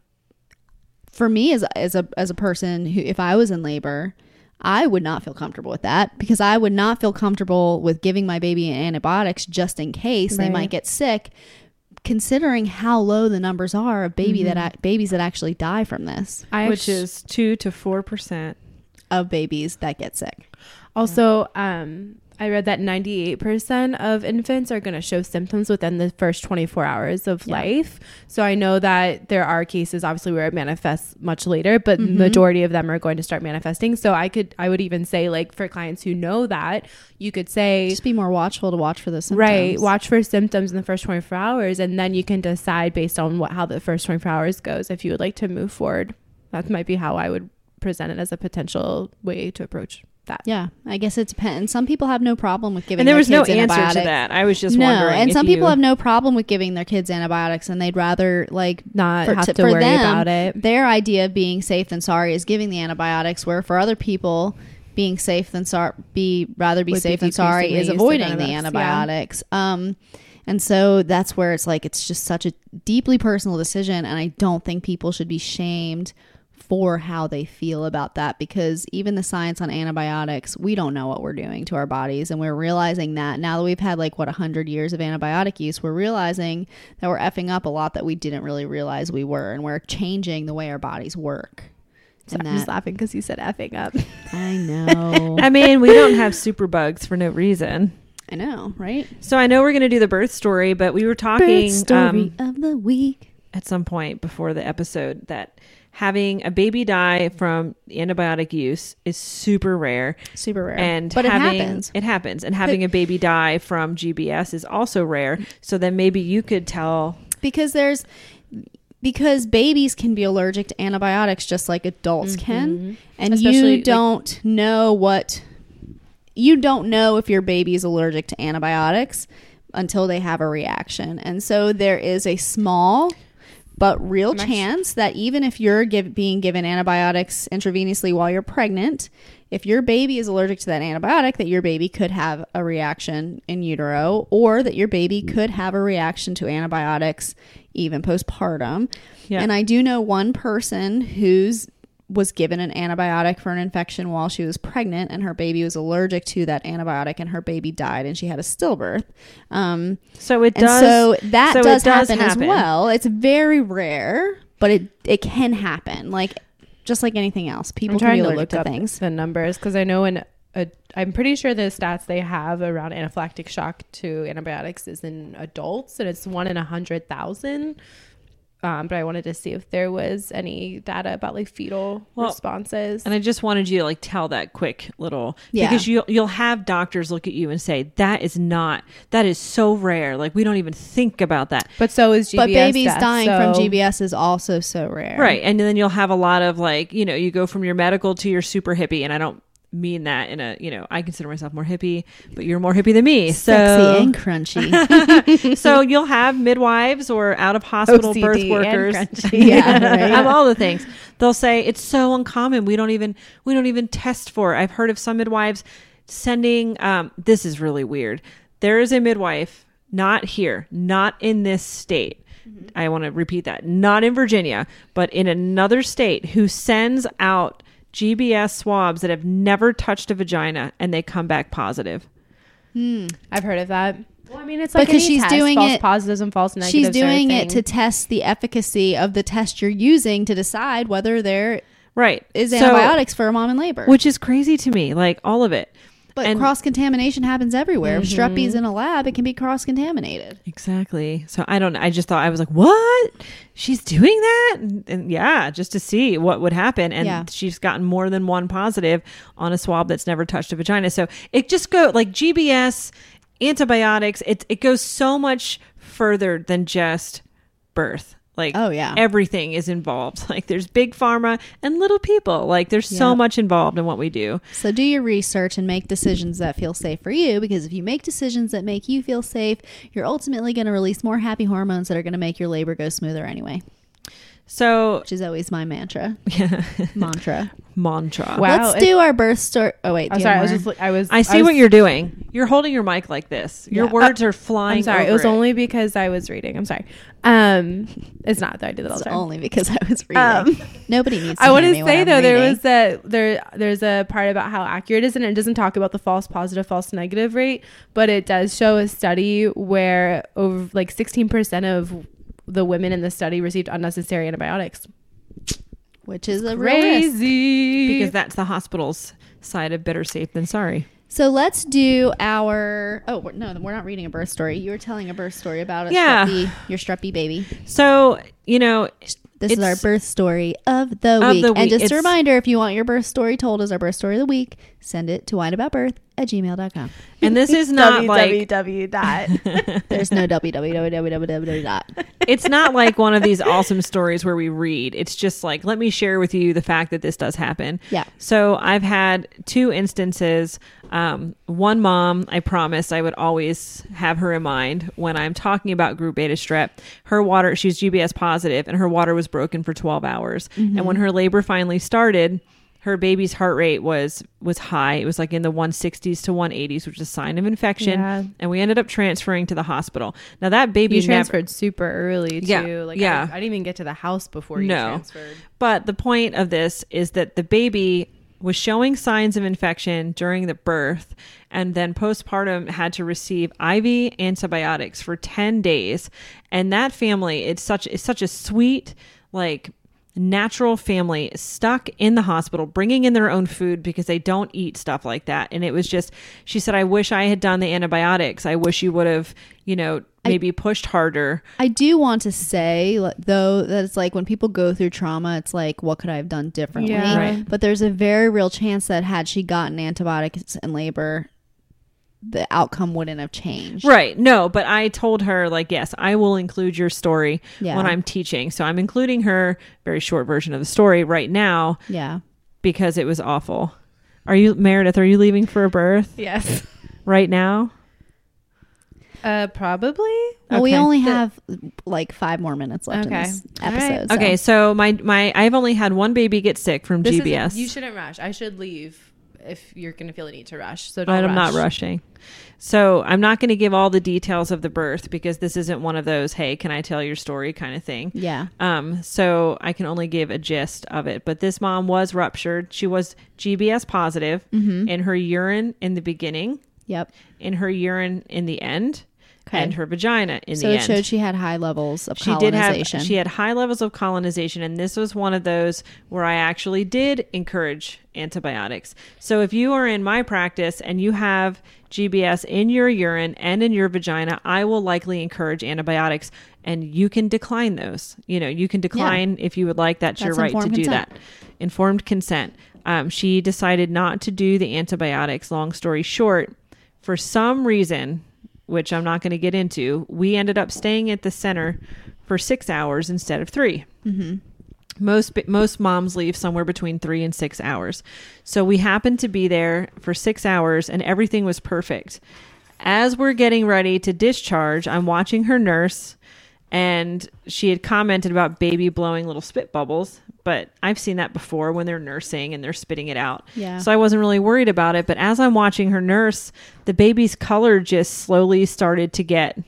for me as as a as a person who if I was in labor, I would not feel comfortable with that because I would not feel comfortable with giving my baby antibiotics just in case they might get sick. Considering how low the numbers are of baby that babies that actually die from this, I which is two to four percent. of babies that get sick. Also, um, I read that 98% of infants are going to show symptoms within the first 24 hours of Yeah. life. So I know that there are cases, obviously, where it manifests much later, but Mhm. majority of them are going to start manifesting. So I could, I would even say, like, for clients who know that, you could say, Just be more watchful to watch for the symptoms. Right. Watch for symptoms in the first 24 hours, and then you can decide based on what how the first 24 hours goes if you would like to move forward. That might be how I would present it as a potential way to approach that. Yeah, I guess it depends. Some people have no problem with giving. Antibiotics. And there was no answer to that. I was just no, wondering. and some people have no problem with giving their kids antibiotics, and they'd rather like Not For- have to- to, worry them, about it. their idea of being safe than sorry is giving the antibiotics. Where for other people, being safe than sorry, be rather be Would be safe than sorry is avoiding the antibiotics, yeah. Um, And so that's where it's like it's just such a deeply personal decision and I don't think people should be shamed for how they feel about that because even the science on antibiotics, we don't know what we're doing to our bodies and we're realizing that now that we've had like what 100 years of antibiotic use, we're realizing that we're effing up a lot that we didn't really realize we were and we're changing the way our bodies work. So I'm just laughing because you said effing up. [LAUGHS] I [LAUGHS] know. I mean, we don't have super bugs for no reason. I know, right? So I know we're going to do the birth story, but we were talking Birth story um, of the week. at some point before the episode that having a baby die from antibiotic use is super rare. Super rare. And but having, it happens. It happens. And having a baby die from GBS is also rare. So then maybe you could tell. because there's because babies can be allergic to antibiotics just like adults mm-hmm. can and Especially, you don't know what you don't know if your baby is allergic to antibiotics until they have a reaction and so there is a small but real I'm chance that even if you're give, being given antibiotics intravenously while you're pregnant if your baby is allergic to that antibiotic that your baby could have a reaction in utero or that your baby mm. could have a reaction to antibiotics even postpartum Yeah. and i do know one person who's was given an antibiotic for an infection while she was pregnant and her baby was allergic to that antibiotic and her baby died and she had a stillbirth um, So it and does. so that so does, does happen, happen. as well. It's very rare, but it it can happen. Like just like anything else, people I'm can trying be to allergic look to up things. the numbers because I know in I'm pretty sure the stats they have around anaphylactic shock to antibiotics is in adults and it's one in a hundred thousand. Um, but I wanted to see if there was any data about like fetal Well, responses. And I just wanted you to like tell that quick little Yeah. because you you'll have doctors look at you and say that is not that is so rare like we don't even think about that but so is GBS but babies death, dying so- from GBS is also so rare. right and then you'll have a lot of like you know you go from your medical to your super hippie and I don't mean that in a you know I consider myself more hippie but you're more hippie than me. Sexy so and crunchy. [LAUGHS] so [LAUGHS] you'll have midwives or out of hospital OCD birth and workers. [LAUGHS] Yeah, right. I'm all the things. They'll say it's so uncommon. We don't even we don't even test for it. I've heard of some midwives sending um, this is really weird. There is a midwife not here not in this state. I want to repeat that. Not in virginia but in another state who sends out gbs swabs that have never touched a vagina and they come back positive hmm, I've heard of that. Well, I mean, it's Because like any she's test, doing false it- positives and false negatives. She's doing it to test the efficacy of the test you're using to decide whether there right is So- antibiotics for a mom in labor. which is crazy to me like all of it but and- cross contamination happens everywhere. If strep Mm-hmm. B's in a lab, it can be cross contaminated. Exactly. So I don't. I just thought I was like, "What? She's doing that?" And, and yeah, just to see what would happen. And Yeah. she's gotten more than one positive on a swab that's never touched a vagina. So it just go like GBS, antibiotics. It it goes so much further than just birth. Like Oh, yeah. everything is involved. [LAUGHS] Like there's big pharma and little people. Like there's so much involved in what we do. So do your research and make decisions that feel safe for you because if you make decisions that make you feel safe, you're ultimately going to release more happy hormones that are going to make your labor go smoother anyway, So which is always my mantra. yeah, [LAUGHS] mantra. mantra. Wow. Let's it- do our birth story. Oh wait, I'm sorry. I was just. look- I was. I see was- what you're doing. You're holding your mic like this. Your Yeah. words uh, are flying. I'm sorry. It over was only because I was reading. I'm sorry. Um, it's not that I did that all It's the time. only because I was reading. Um, Nobody needs. To I want hear to say though there was a there there's a part about how accurate it is and it doesn't talk about the false positive false negative rate but it does show a study where over like 16% of the women in the study received unnecessary antibiotics which is a real risk. crazy because that's the hospital's side of better safe than sorry. So let's do our. Oh we're, no, we're not reading a birth story. You were telling a birth story about a Yeah. streppy, your streppy baby. So you know, This is our birth story of the Of week. the And week. just a reminder, if you want your birth story told as our birth story of the week, send it to wineaboutbirth at gmail.com. and this is [LAUGHS] not like www dot [LAUGHS] There's no www dot. it's not like one of these awesome stories where we read. It's just like let me share with you the fact that this does happen. Yeah. So I've had two instances. Um, one mom, I promised I would always have her in mind when I'm talking about group beta strep. Her water, she's GBS positive, and her water was broken for 12 hours. And when mm-hmm. her labor finally started, her baby's heart rate was was high. It was like in the 160s to 180s, which is a sign of infection. Yeah. And we ended up transferring to the hospital. Now that baby You never- transferred super early too. Yeah, Like yeah. I, I didn't even get to the house before you No. transferred. But the point of this is that the baby was showing signs of infection during the birth and then postpartum had to receive IV antibiotics for 10 days. And that family, it's such it's such a sweet like natural family stuck in the hospital bringing in their own food because they don't eat stuff like that and it was just she said i wish i had done the antibiotics i wish you would have you know maybe pushed harder I do want to say, though, that it's like when people go through trauma, it's like, what could I have done differently? Yeah. Right. But there's a very real chance that had she gotten antibiotics in labor, the outcome wouldn't have changed. Right. No, but I told her like, yes, I will include your story Yeah. when I'm teaching. So I'm including her very short version of the story right now Yeah. because it was awful. Are you Meredith? Are you leaving for a birth Yes. right now? Uh, probably. Well, we Okay. only The- have like five more minutes left Okay. in this All right. episode. so- Okay, so my my I've only had one baby get sick from This GBS. Is, you shouldn't rush. I should leave if you're gonna feel the need to rush. So don't I'm rush. not rushing. So I'm not going to give all the details of the birth because this isn't one of those, hey, can I tell your story kind of thing. Yeah. Um, so I can only give a gist of it. But this mom was ruptured. She was GBS positive Mm-hmm. in her urine in the beginning, Yep. in her urine in the end, Okay. and her vagina in so the end. So it showed she had high levels of she did have she had high levels of colonization and this was one of those where i actually did encourage antibiotics so if you are in my practice and you have gbs in your urine and in your vagina i will likely encourage antibiotics and you can decline those you know you can decline if you would like that's, your right to do consent. that informed consent um, she decided not to do the antibiotics long story short for some reason which I'm not going to get into, we ended up staying at the center for six hours instead of 3 Mm-hmm. Most most moms leave somewhere between three and six hours, so we happened to be there for six hours, and everything was perfect. As we're getting ready to discharge, I'm watching her nurse, and she had commented about baby blowing little spit bubbles, but I've seen that before when they're nursing and they're spitting it out. Yeah. So I wasn't really worried about it. But as I'm watching her nurse, the baby's color just slowly started to get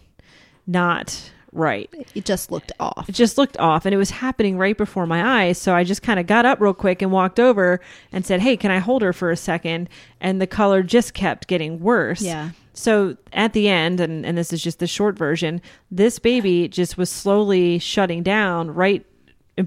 not right. it just looked off. It just looked off and it was happening right before my eyes. So I just kind of got up real quick and walked over and said, Hey, can I hold her for a second? And the color just kept getting worse. Yeah. So at the end, and, and this is just the short version, this baby just was slowly shutting down right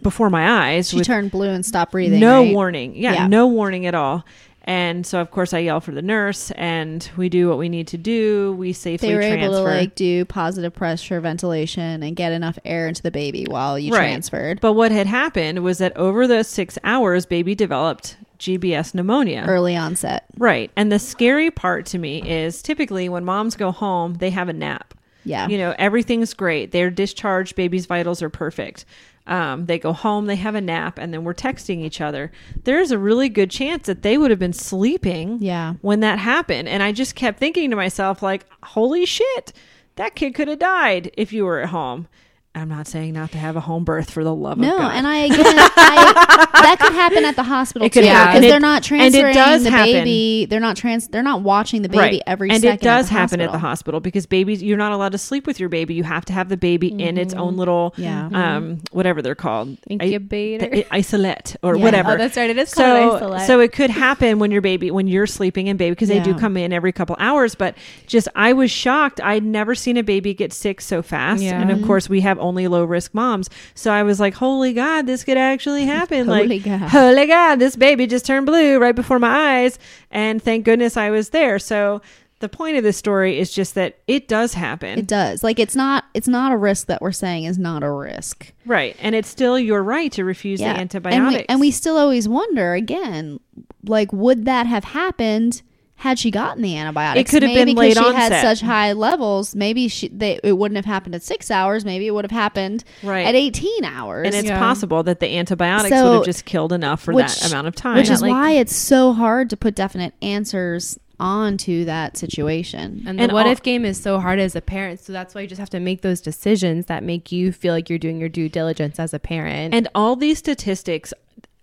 before my eyes. She with turned blue and stopped breathing. no right? warning. Yeah, Yeah. no warning at all. And so, of course, I yell for the nurse, and we do what we need to do. We safely They were transfer. able to like do positive pressure ventilation and get enough air into the baby while you Right. transferred But what had happened was that over those six hours, baby developed GBS pneumonia. early onset. Right. And the scary part to me is typically when moms go home, they have a nap. Yeah. You know, everything's great. They're discharged, baby's vitals are perfect. Um, they go home, they have a nap, and then we're texting each other. There's a really good chance that they would have been sleeping Yeah. when that happened. And I just kept thinking to myself, like, holy shit, that kid could have died if you were at home. I'm not saying not to have a home birth for the love No, of God. No, and I again, I, that could happen at the hospital [LAUGHS] It could too, because they're not and it transferring the happen. baby. They're not trans. They're not watching the baby every and second. it does at happen at the hospital. hospital because babies you're not allowed to sleep with your baby you have to have the baby in its own little Yeah. um whatever they're called Incubator. I, the isolette or Yeah. whatever Oh, that's right. It is called so isolette. so it could happen when your baby when you're sleeping in baby because they do come in every couple hours but just i was shocked i'd never seen a baby get sick so fast Yeah. and of course we have only low risk moms so i was like holy god this could actually [LAUGHS] happen Holy like God. holy god this baby just turned blue right before my eyes and thank goodness i was there so the point of this story is just that it does happen It does. Like it's not. It's not a risk that we're saying is not a risk. right and it's still your right to refuse the antibiotics And we, and we still always wonder again, like, would that have happened had she gotten the antibiotics? It could have been late because she had such high levels. Maybe she, they, it wouldn't have happened at six hours. Maybe it would have happened Right. at eighteen hours. and it's Yeah. possible that the antibiotics So- would have just killed enough for Which- that amount of time which is like- why it's so hard to put definite answers onto that situation. And the And what all- if game is so hard as a parent. So that's why you just have to make those decisions that make you feel like you're doing your due diligence as a parent. And all these statistics,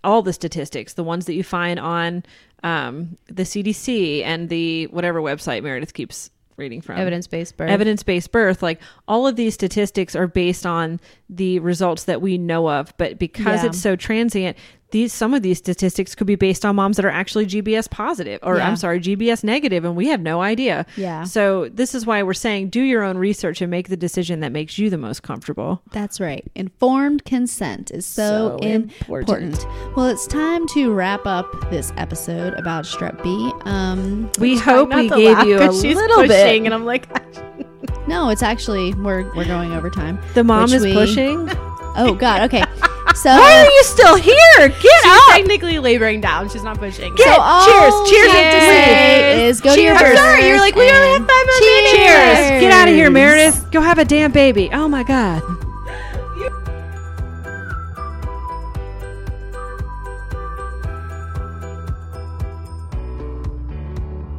all the statistics, the ones that you find on um, the CDC and the whatever website Meredith keeps reading from. Evidence based birth. Evidence based birth, like all of these statistics are based on the results that we know of, but because Yeah. it's so transient, these some of these statistics could be based on moms that are actually GBS positive or Yeah. I'm sorry, GBS negative and we have no idea. Yeah. So this is why we're saying do your own research and make the decision that makes you the most comfortable. That's right. Informed consent is so, So important. important. Well, it's time to wrap up this episode about strep B. Um, We hope we gave laugh you a little pushing, bit. and I'm like, [LAUGHS] no, it's actually we're we're going over time. The mom is we- pushing. [LAUGHS] Oh God. Okay. [LAUGHS] So Why are you still here? Get she's up! technically laboring down. She's not pushing. Get- so all cheers, cheers, we have to say cheers. is go to your Cheers. I'm sorry, you're like, we only have five more minutes. Cheers! Get out of here. Meredith. Go have a damn baby. Oh my god.